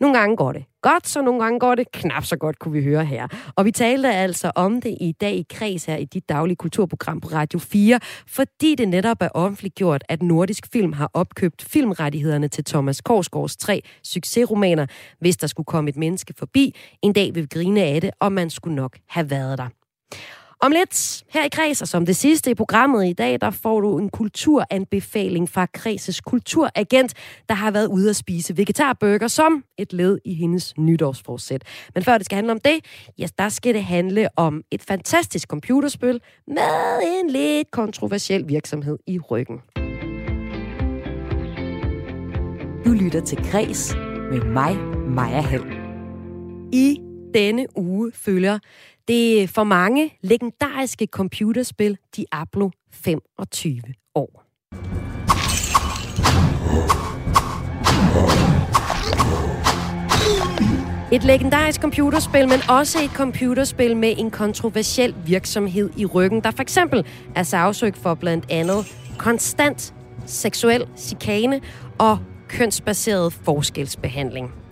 A: Nogle gange går det godt, så nogle gange går det knap så godt, kunne vi høre her. Og vi talte altså om det i dag i Kreds her i dit daglige kulturprogram på Radio 4, fordi det netop er offentliggjort, at Nordisk Film har opkøbt filmrettighederne til Thomas Korsgaards tre succesromaner, hvis der skulle komme et menneske forbi. En dag vil vi grine af det, og man skulle nok have været der. Om lidt her i Kreds, og som det sidste i programmet i dag, der får du en kulturanbefaling fra Kreses kulturagent, der har været ude at spise vegetarburger som et led i hendes nytårsforsæt. Men før det skal handle om det, ja, der skal det handle om et fantastisk computerspil med en lidt kontroversiel virksomhed i ryggen. Du lytter til Kres med mig, Maja Hall. I denne uge følger det for mange legendariske computerspil Diablo 25 år. Et legendarisk computerspil, men også et computerspil med en kontroversiel virksomhed i ryggen, der for eksempel er sagsøgt for blandt andet konstant seksuel chikane og kønsbaseret forskelsbehandling.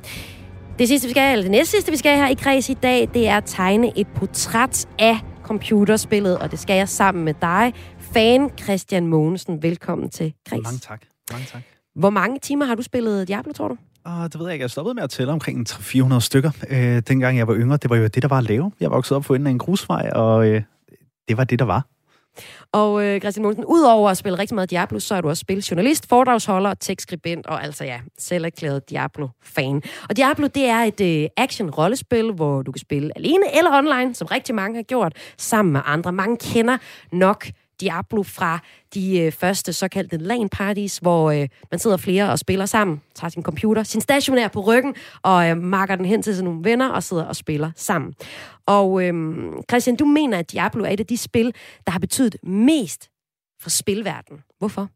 A: Det sidste, vi skal, eller det næste sidste, vi skal her i kreds i dag, det er at tegne et portræt af computerspillet, og det skal jeg sammen med dig, fan Christian Mogensen. Velkommen til kreds.
M: Mange tak. Mange tak.
A: Hvor mange timer har du spillet Diablo, tror du?
M: Uh, det ved jeg ikke. Jeg stoppede med at tælle omkring 400 stykker. Uh, dengang jeg var yngre, det var jo det, der var at lave. Jeg voksede op for enden af en grusvej, og uh, det var det, der var.
A: Og øh, Christian Mogensen, udover at spille rigtig meget Diablo, så er du også spiljournalist, foredragsholder, tekstskribent og altså ja, selv erklæret Diablo-fan. Og Diablo, det er et øh, action-rollespil, hvor du kan spille alene eller online, som rigtig mange har gjort, sammen med andre. Mange kender nok Diablo fra de øh, første såkaldte LAN parties, hvor øh, man sidder flere og spiller sammen, tager sin computer, sin stationær på ryggen, og øh, marker den hen til sine nogle venner og sidder og spiller sammen. Og øh, Christian, du mener, at Diablo er et af de spil, der har betydet mest for spilverdenen. Hvorfor?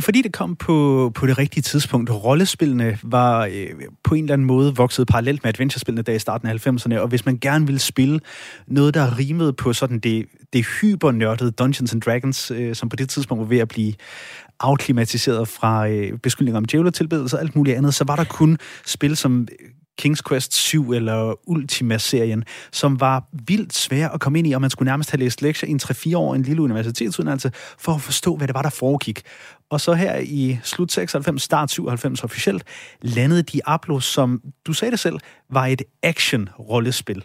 M: Fordi det kom på, på det rigtige tidspunkt. Rollespillene var øh, på en eller anden måde vokset parallelt med adventurespillene der i starten af 90'erne, og hvis man gerne ville spille noget, der rimede på sådan det, det hypernørdede Dungeons and Dragons, øh, som på det tidspunkt var ved at blive afklimatiseret fra øh, beskyldninger om djævletilbedelse og alt muligt andet, så var der kun spil som øh, King's Quest 7 eller Ultima-serien, som var vildt svære at komme ind i, og man skulle nærmest have læst lektier i en 3-4 år en lille universitetsuddannelse, for at forstå, hvad det var, der foregik. Og så her i slut 96, start 97 officielt, landede Diablo, som du sagde det selv, var et action-rollespil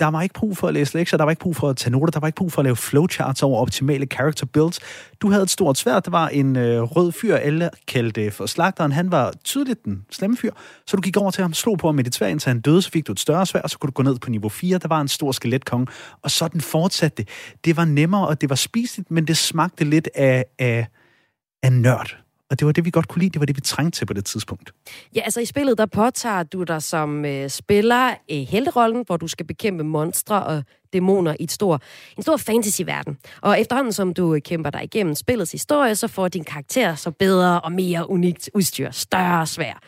M: der var ikke brug for at læse lektier, der var ikke brug for at tage noter, der var ikke brug for at lave flowcharts over optimale character builds. Du havde et stort svært, der var en øh, rød fyr, alle kaldte for slagteren. Han var tydeligt den slemme fyr, så du gik over til ham, slog på ham med dit svær, indtil han døde, så fik du et større svær, og så kunne du gå ned på niveau 4, der var en stor skeletkong, og sådan fortsatte det. Det var nemmere, og det var spiseligt, men det smagte lidt af, af, af nørd. Og det var det, vi godt kunne lide. Det var det, vi trængte til på det tidspunkt.
A: Ja, altså i spillet, der påtager du dig som øh, spiller øh, helterollen, hvor du skal bekæmpe monstre og dæmoner i et stor, en stor fantasyverden. Og efterhånden, som du øh, kæmper dig igennem spillets historie, så får din karakter så bedre og mere unikt udstyr, større og svær.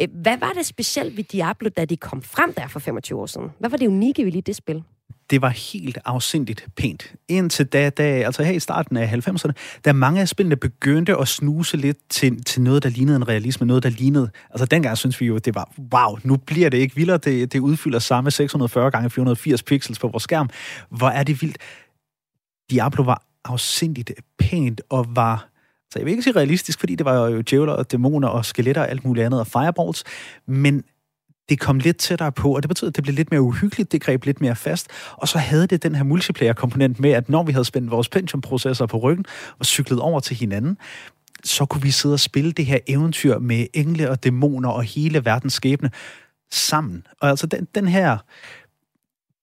A: Øh, hvad var det specielt ved Diablo, da de kom frem der for 25 år siden? Hvad var det unikke ved lige det spil?
M: Det var helt afsindigt pænt. Indtil da, da, altså her i starten af 90'erne, da mange af spillene begyndte at snuse lidt til, til noget, der lignede en realisme, noget, der lignede... Altså dengang synes vi jo, det var, wow, nu bliver det ikke vildere, det, det udfylder samme 640 gange 480 pixels på vores skærm. Hvor er det vildt. Diablo var afsindigt pænt og var så jeg vil ikke sige realistisk, fordi det var jo djævler og dæmoner og skeletter og alt muligt andet og fireballs, men det kom lidt tættere på, og det betød, at det blev lidt mere uhyggeligt, det greb lidt mere fast, og så havde det den her multiplayer-komponent med, at når vi havde spændt vores Pentium-processor på ryggen og cyklet over til hinanden, så kunne vi sidde og spille det her eventyr med engle og dæmoner og hele verdens skæbne sammen. Og altså den, den her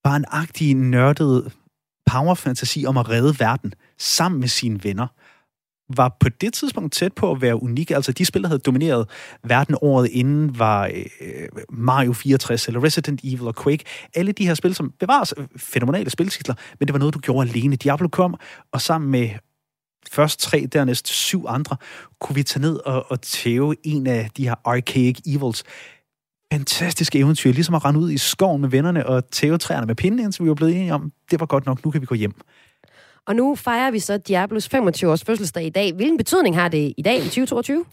M: barnagtige, nørdede power-fantasi om at redde verden sammen med sine venner – var på det tidspunkt tæt på at være unik. Altså de spil, der havde domineret verden året inden, var øh, Mario 64 eller Resident Evil og Quake. Alle de her spil, som bevares øh, fænomenale spiltitler, men det var noget, du gjorde alene. Diablo kom, og sammen med først tre, dernæst syv andre, kunne vi tage ned og, og tæve en af de her archaic evils. Fantastisk eventyr, ligesom at rende ud i skoven med vennerne og tæve træerne med pinden, indtil vi var blevet enige om, det var godt nok, nu kan vi gå hjem.
A: Og nu fejrer vi så Diablos 25-års fødselsdag i dag. Hvilken betydning har det i dag i 2022?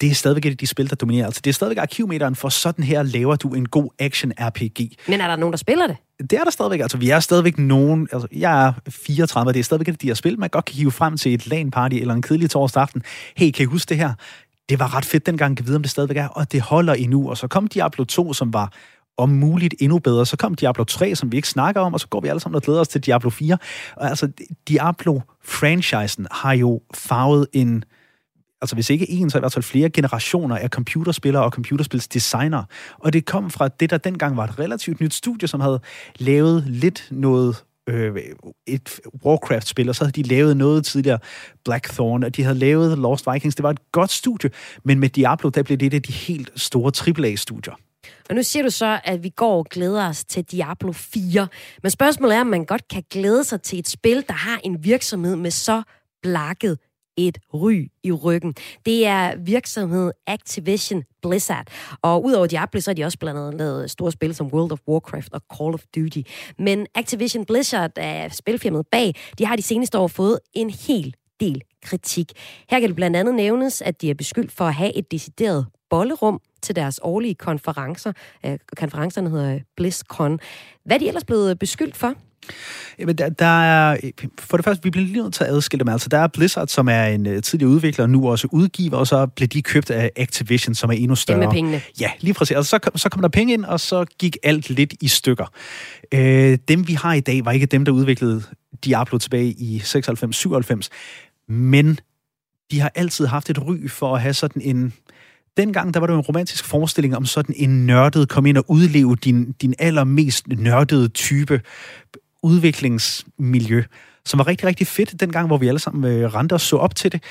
M: det er stadigvæk et af de spil, der dominerer. Altså, det er stadigvæk arkivmeteren, for sådan her laver du en god action-RPG.
A: Men er der nogen, der spiller det?
M: Det er der stadigvæk. Altså, vi er stadigvæk nogen... Altså, jeg er 34, og det er stadigvæk et af de her spil, man godt kan hive frem til et LAN-party eller en kedelig torsdag aften. Hey, kan I huske det her? Det var ret fedt dengang, kan vide, om det stadigvæk er, og det holder endnu. Og så kom Diablo 2, som var om muligt endnu bedre. Så kom Diablo 3, som vi ikke snakker om, og så går vi alle sammen og glæder os til Diablo 4. Og altså, Diablo-franchisen har jo farvet en, altså hvis ikke en, så i hvert fald flere generationer af computerspillere og computerspilsdesigner. Og det kom fra det, der dengang var et relativt nyt studie, som havde lavet lidt noget øh, et Warcraft-spil, og så havde de lavet noget tidligere, Blackthorn, og de havde lavet Lost Vikings. Det var et godt studie, men med Diablo, der blev det et af de helt store AAA-studier.
A: Og nu siger du så, at vi går og glæder os til Diablo 4. Men spørgsmålet er, om man godt kan glæde sig til et spil, der har en virksomhed med så blakket et ry i ryggen. Det er virksomhed Activision Blizzard. Og udover Diablo, så har de også blandt andet lavet store spil som World of Warcraft og Call of Duty. Men Activision Blizzard er spilfirmaet bag. De har de seneste år fået en hel del kritik. Her kan det blandt andet nævnes, at de er beskyldt for at have et decideret bollerum til deres årlige konferencer. Øh, konferencerne hedder BlizzCon. Hvad er de ellers blevet beskyldt for?
M: Jamen, der, der er, for det første, vi bliver lige nødt til at adskille dem. Altså, der er Blizzard, som er en uh, tidligere udvikler, nu også udgiver, og så blev de købt af Activision, som er endnu større.
A: Det med pengene.
M: Ja, lige præcis. Altså, så, kom, så kom der penge ind, og så gik alt lidt i stykker. Øh, dem, vi har i dag, var ikke dem, der udviklede Diablo tilbage i 96-97, men de har altid haft et ry for at have sådan en dengang der var det en romantisk forestilling om sådan en nørdet, kom ind og udleve din, din allermest nørdede type udviklingsmiljø, som var rigtig, rigtig fedt dengang, hvor vi alle sammen øh, rendte og så op til det.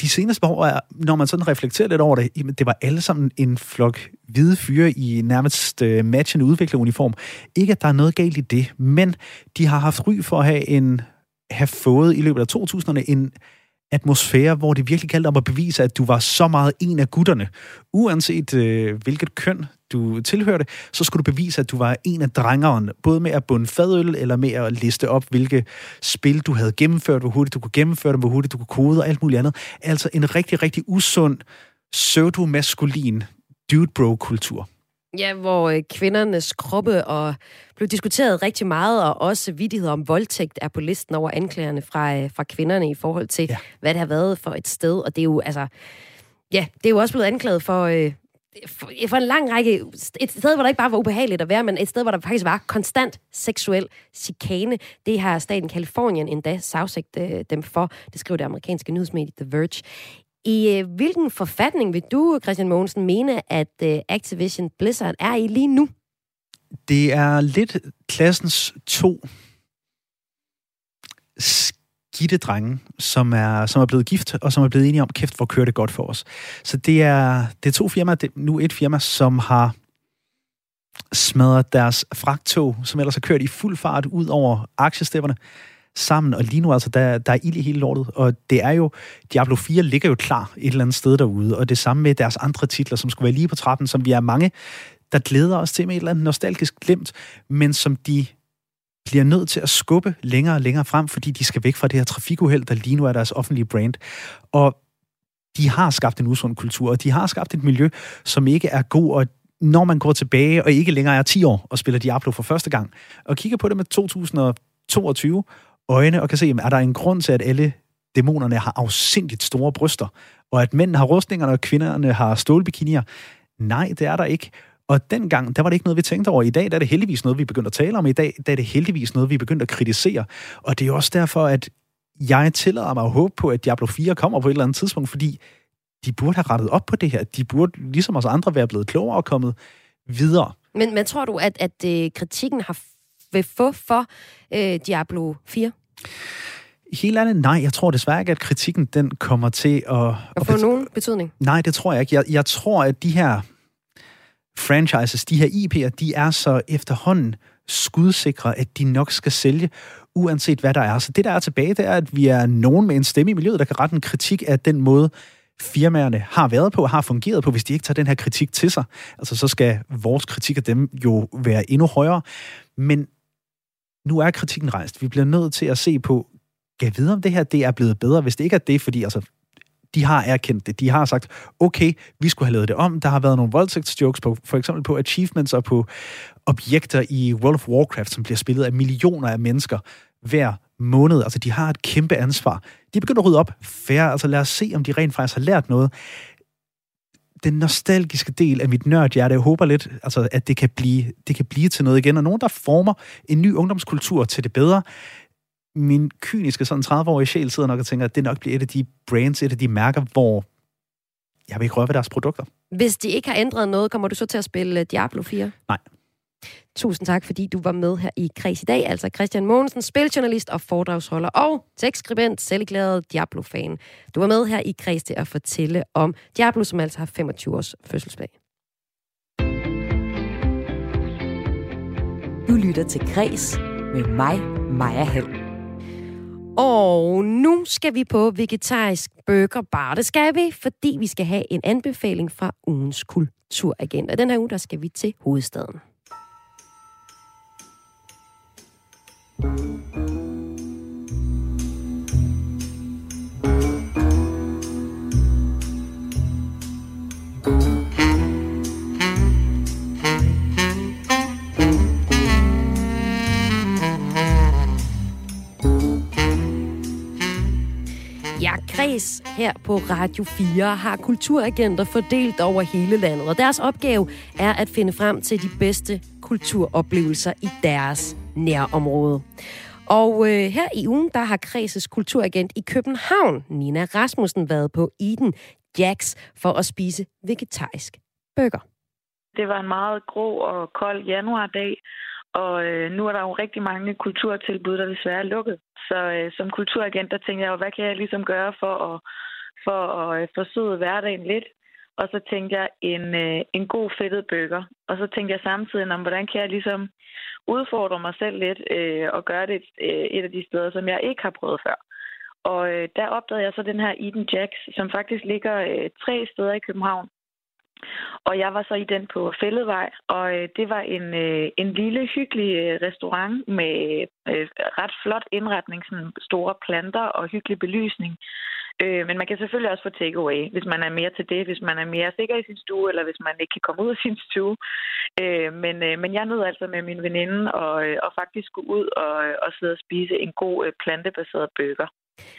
M: De seneste år, er, når man sådan reflekterer lidt over det, jamen, det var alle sammen en flok hvide fyre i nærmest øh, matchende udvikleruniform. Ikke, at der er noget galt i det, men de har haft ry for at have en have fået i løbet af 2000'erne en atmosfære, hvor det virkelig galt om at bevise, at du var så meget en af gutterne. Uanset øh, hvilket køn du tilhørte, så skulle du bevise, at du var en af drengeren, både med at bunde fadøl, eller med at liste op, hvilke spil du havde gennemført, hvor hurtigt du kunne gennemføre dem, hvor hurtigt du kunne kode og alt muligt andet. Altså en rigtig, rigtig usund, pseudo-maskulin dude bro-kultur.
A: Ja, hvor øh, kvindernes kroppe og blev diskuteret rigtig meget, og også vidigheder om voldtægt er på listen over anklagerne fra, øh, fra kvinderne i forhold til, ja. hvad det har været for et sted. Og det er jo, altså, ja, det er jo også blevet anklaget for, øh, for, for en lang række... Et sted, hvor der ikke bare var ubehageligt at være, men et sted, hvor der faktisk var konstant seksuel chikane. Det har staten Kalifornien endda sagsigt øh, dem for. Det skriver det amerikanske nyhedsmedie The Verge. I øh, hvilken forfatning vil du, Christian Mogensen, mene, at øh, Activision Blizzard er i lige nu?
M: Det er lidt klassens to skidte drenge, som er, som er blevet gift, og som er blevet enige om, kæft, hvor kører det godt for os. Så det er, det er to firmaer, det, nu et firma, som har smadret deres fragtog, som ellers har kørt i fuld fart ud over aktiestepperne, sammen, og lige nu altså, der, der er ild i hele lortet, og det er jo, Diablo 4 ligger jo klar et eller andet sted derude, og det samme med deres andre titler, som skulle være lige på trappen, som vi er mange, der glæder os til med et eller andet nostalgisk glemt, men som de bliver nødt til at skubbe længere og længere frem, fordi de skal væk fra det her trafikuheld, der lige nu er deres offentlige brand. Og de har skabt en usund kultur, og de har skabt et miljø, som ikke er god, og når man går tilbage og ikke længere er 10 år og spiller Diablo for første gang, og kigger på det med 2022 øjne og kan se, er der en grund til, at alle dæmonerne har afsindigt store bryster, og at mændene har rustningerne, og kvinderne har stålbikinier. Nej, det er der ikke. Og dengang, der var det ikke noget, vi tænkte over. I dag der er det heldigvis noget, vi er begyndt at tale om. I dag der er det heldigvis noget, vi er begyndt at kritisere. Og det er også derfor, at jeg tillader mig at håbe på, at Diablo 4 kommer på et eller andet tidspunkt, fordi de burde have rettet op på det her. De burde, ligesom os andre, være blevet klogere og kommet videre.
A: Men, men tror du, at, at øh, kritikken har vil få for øh, Diablo 4?
M: Helt ærligt, nej. Jeg tror desværre ikke, at kritikken den kommer til at...
A: At, at få nogen betydning?
M: Nej, det tror jeg ikke. Jeg, jeg tror, at de her franchises, de her IP'er, de er så efterhånden skudsikre, at de nok skal sælge, uanset hvad der er. Så det, der er tilbage, det er, at vi er nogen med en stemme i miljøet, der kan rette en kritik af den måde, firmaerne har været på, har fungeret på, hvis de ikke tager den her kritik til sig. Altså, så skal vores kritik af dem jo være endnu højere. Men nu er kritikken rejst. Vi bliver nødt til at se på, kan vide om det her det er blevet bedre, hvis det ikke er det, fordi altså, de har erkendt det. De har sagt, okay, vi skulle have lavet det om. Der har været nogle voldtægtsjokes på, for eksempel på achievements og på objekter i World of Warcraft, som bliver spillet af millioner af mennesker hver måned. Altså, de har et kæmpe ansvar. De begynder at rydde op færre. Altså, lad os se, om de rent faktisk har lært noget. Den nostalgiske del af mit nørdhjerte, jeg håber lidt, altså, at det kan, blive, det kan blive til noget igen. Og nogen, der former en ny ungdomskultur til det bedre min kyniske sådan 30-årige sjæl sidder nok og tænker, at det nok bliver et af de brands, et af de mærker, hvor jeg vil ikke røre ved deres produkter.
A: Hvis de ikke har ændret noget, kommer du så til at spille Diablo 4?
M: Nej.
A: Tusind tak, fordi du var med her i Kreds i dag. Altså Christian Mogensen, spiljournalist og foredragsholder og tekstskribent, selvglædet Diablo-fan. Du var med her i Kreds til at fortælle om Diablo, som altså har 25 års fødselsdag. Du lytter til Kreds med mig, Maja Hall. Og nu skal vi på vegetarisk burger bar. Det skal vi, fordi vi skal have en anbefaling fra ugens kulturagenda. Den her uge, der skal vi til hovedstaden. Kreds her på Radio 4 har kulturagenter fordelt over hele landet, og deres opgave er at finde frem til de bedste kulturoplevelser i deres nærområde. Og øh, her i ugen, der har Kredses kulturagent i København, Nina Rasmussen, været på Eden Jacks for at spise vegetarisk burger.
N: Det var en meget grå og kold januardag, og øh, nu er der jo rigtig mange kulturtilbud, der desværre er lukket. Så øh, som kulturagent, der tænkte jeg jo, hvad kan jeg ligesom gøre for at, for at øh, forsøge hverdagen lidt? Og så tænkte jeg en, øh, en god fedtet burger. Og så tænkte jeg samtidig om, hvordan kan jeg ligesom udfordre mig selv lidt øh, og gøre det øh, et af de steder, som jeg ikke har prøvet før. Og øh, der opdagede jeg så den her Eden Jacks, som faktisk ligger øh, tre steder i København. Og jeg var så i den på Fælledvej, og øh, det var en, øh, en lille, hyggelig øh, restaurant med øh, ret flot indretning, sådan store planter og hyggelig belysning. Øh, men man kan selvfølgelig også få takeaway, hvis man er mere til det, hvis man er mere sikker i sin stue, eller hvis man ikke kan komme ud af sin stue. Øh, men, øh, men jeg nød altså med min veninde og, øh, og faktisk gå ud og, øh, og sidde og spise en god øh, plantebaseret burger.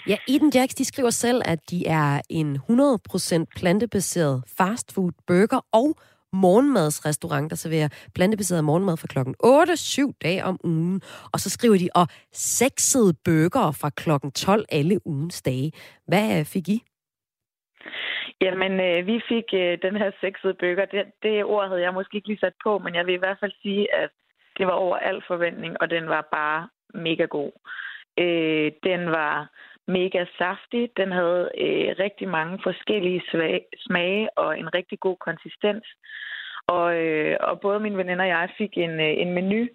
A: Ja, Eden Jacks, de skriver selv, at de er en 100% plantebaseret fastfood burger og morgenmadsrestaurant, der serverer plantebaseret morgenmad fra klokken 8, 7 dage om ugen. Og så skriver de, og sexede bøger fra klokken 12 alle ugens dage. Hvad øh, fik I?
N: Jamen, øh, vi fik øh, den her sexede burger. Det, det ord havde jeg måske ikke lige sat på, men jeg vil i hvert fald sige, at det var over al forventning, og den var bare mega god. Øh, den var mega saftig. Den havde øh, rigtig mange forskellige svag, smage og en rigtig god konsistens. Og, øh, og både min veninde og jeg fik en, øh, en menu,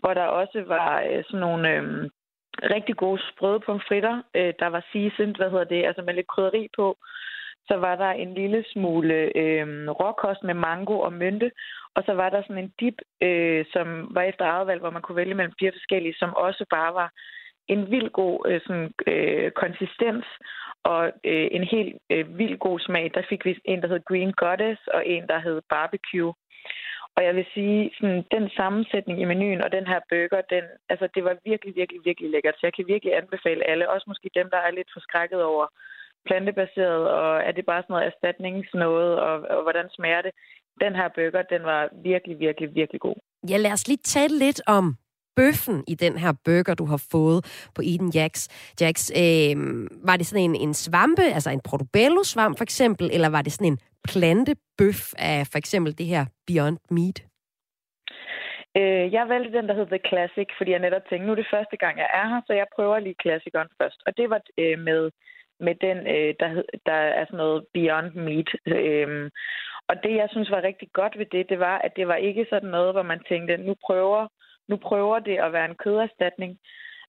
N: hvor der også var øh, sådan nogle øh, rigtig gode sprøde pomfritter. Øh, der var seasoned, hvad hedder det, altså med lidt krydderi på. Så var der en lille smule øh, råkost med mango og mynte. Og så var der sådan en dip, øh, som var efter eget valg, hvor man kunne vælge mellem fire forskellige, som også bare var en vild god øh, sådan, øh, konsistens og øh, en helt øh, vild god smag. Der fik vi en, der hed Green Goddess, og en, der hed Barbecue. Og jeg vil sige, sådan, den sammensætning i menuen og den her burger, den, altså, det var virkelig, virkelig, virkelig lækkert. Så jeg kan virkelig anbefale alle, også måske dem, der er lidt forskrækket over plantebaseret, og er det bare sådan noget erstatningsnåde, og, og hvordan smager det? Den her burger, den var virkelig, virkelig, virkelig god.
A: Ja, lad os lige tale lidt om bøffen i den her burger, du har fået på Eden Jacks. Jacks øh, var det sådan en, en svampe, altså en portobello-svamp for eksempel, eller var det sådan en plantebøf af for eksempel det her Beyond Meat?
N: Øh, jeg valgte den, der hed The Classic, fordi jeg netop tænkte, nu er det første gang, jeg er her, så jeg prøver lige klassikeren først. Og det var øh, med, med den, øh, der, der er sådan noget Beyond Meat. Øh, og det, jeg synes var rigtig godt ved det, det var, at det var ikke sådan noget, hvor man tænkte, nu prøver nu prøver det at være en køderstatning.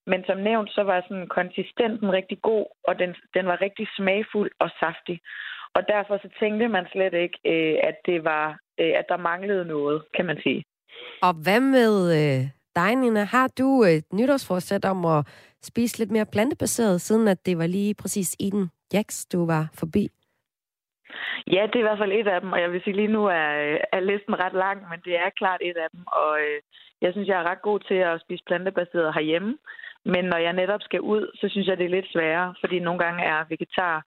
N: Men som nævnt, så var sådan konsistensen rigtig god, og den, den var rigtig smagfuld og saftig. Og derfor så tænkte man slet ikke, øh, at det var, øh, at der manglede noget, kan man sige.
A: Og hvad med øh, dig, Nina? Har du et nytårsforsæt om at spise lidt mere plantebaseret, siden at det var lige præcis Eden Jacks, du var forbi?
N: Ja, det er i hvert fald et af dem, og jeg vil sige, lige nu er, er listen ret lang, men det er klart et af dem. Og øh, jeg synes, jeg er ret god til at spise plantebaseret herhjemme. Men når jeg netop skal ud, så synes jeg, det er lidt sværere, fordi nogle gange er vegetar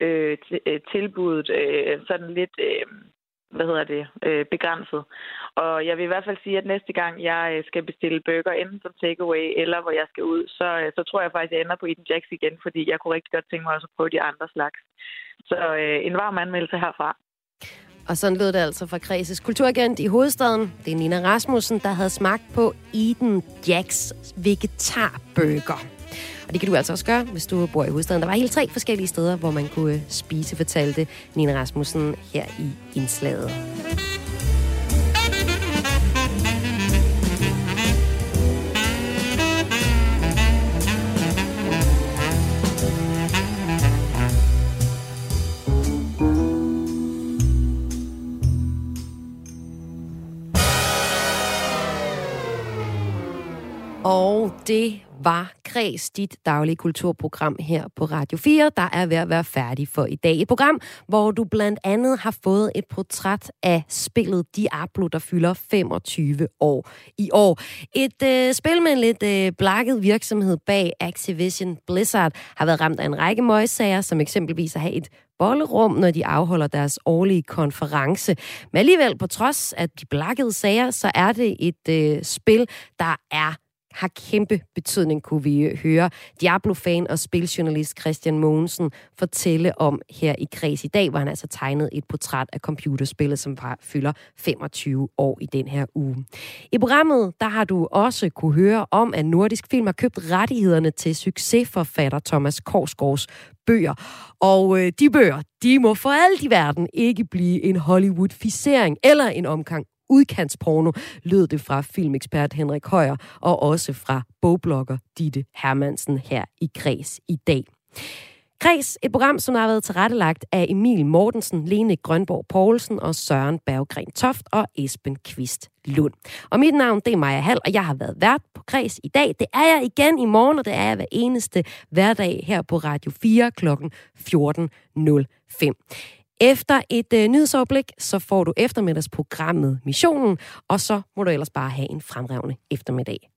N: øh, øh, tilbuddet øh, sådan lidt, øh, hvad hedder det, øh, begrænset. Og jeg vil i hvert fald sige, at næste gang jeg øh, skal bestille burger, enten som takeaway eller hvor jeg skal ud, så, øh, så tror jeg faktisk, at jeg ender på Eden Jacks igen, fordi jeg kunne rigtig godt tænke mig også at prøve de andre slags. Så øh, en varm anmeldelse herfra.
A: Og sådan lød det altså fra Kreses kulturagent i hovedstaden. Det er Nina Rasmussen, der havde smagt på Eden Jacks vegetarburger. Og det kan du altså også gøre, hvis du bor i hovedstaden. Der var helt tre forskellige steder, hvor man kunne øh, spise, fortalte Nina Rasmussen her i indslaget. Og det var Kreds, dit daglige kulturprogram her på Radio 4, der er ved at være færdig for i dag. Et program, hvor du blandt andet har fået et portræt af spillet Diablo, der fylder 25 år i år. Et øh, spil med en lidt øh, blakket virksomhed bag Activision Blizzard har været ramt af en række møgssager, som eksempelvis at have et bollerum, når de afholder deres årlige konference. Men alligevel, på trods af de blakkede sager, så er det et øh, spil, der er har kæmpe betydning, kunne vi øh, høre Diablo-fan og spiljournalist Christian Mogensen fortælle om her i Kreds i dag, hvor han altså tegnede et portræt af computerspillet, som var, fylder 25 år i den her uge. I programmet, der har du også kunne høre om, at Nordisk Film har købt rettighederne til succesforfatter Thomas Korsgaards bøger. Og øh, de bøger, de må for alt i verden ikke blive en Hollywood-fisering eller en omgang udkantsporno, lød det fra filmekspert Henrik Højer og også fra bogblogger Ditte Hermansen her i Græs i dag. Kreds, et program, som har været tilrettelagt af Emil Mortensen, Lene Grønborg Poulsen og Søren Berggren Toft og Esben Kvist Lund. Og mit navn, det er Maja Hall, og jeg har været vært på Kreds i dag. Det er jeg igen i morgen, og det er jeg hver eneste hverdag her på Radio 4 kl. 14.05. Efter et øh, nyhedsoverblik, så får du eftermiddagsprogrammet Missionen, og så må du ellers bare have en fremragende eftermiddag.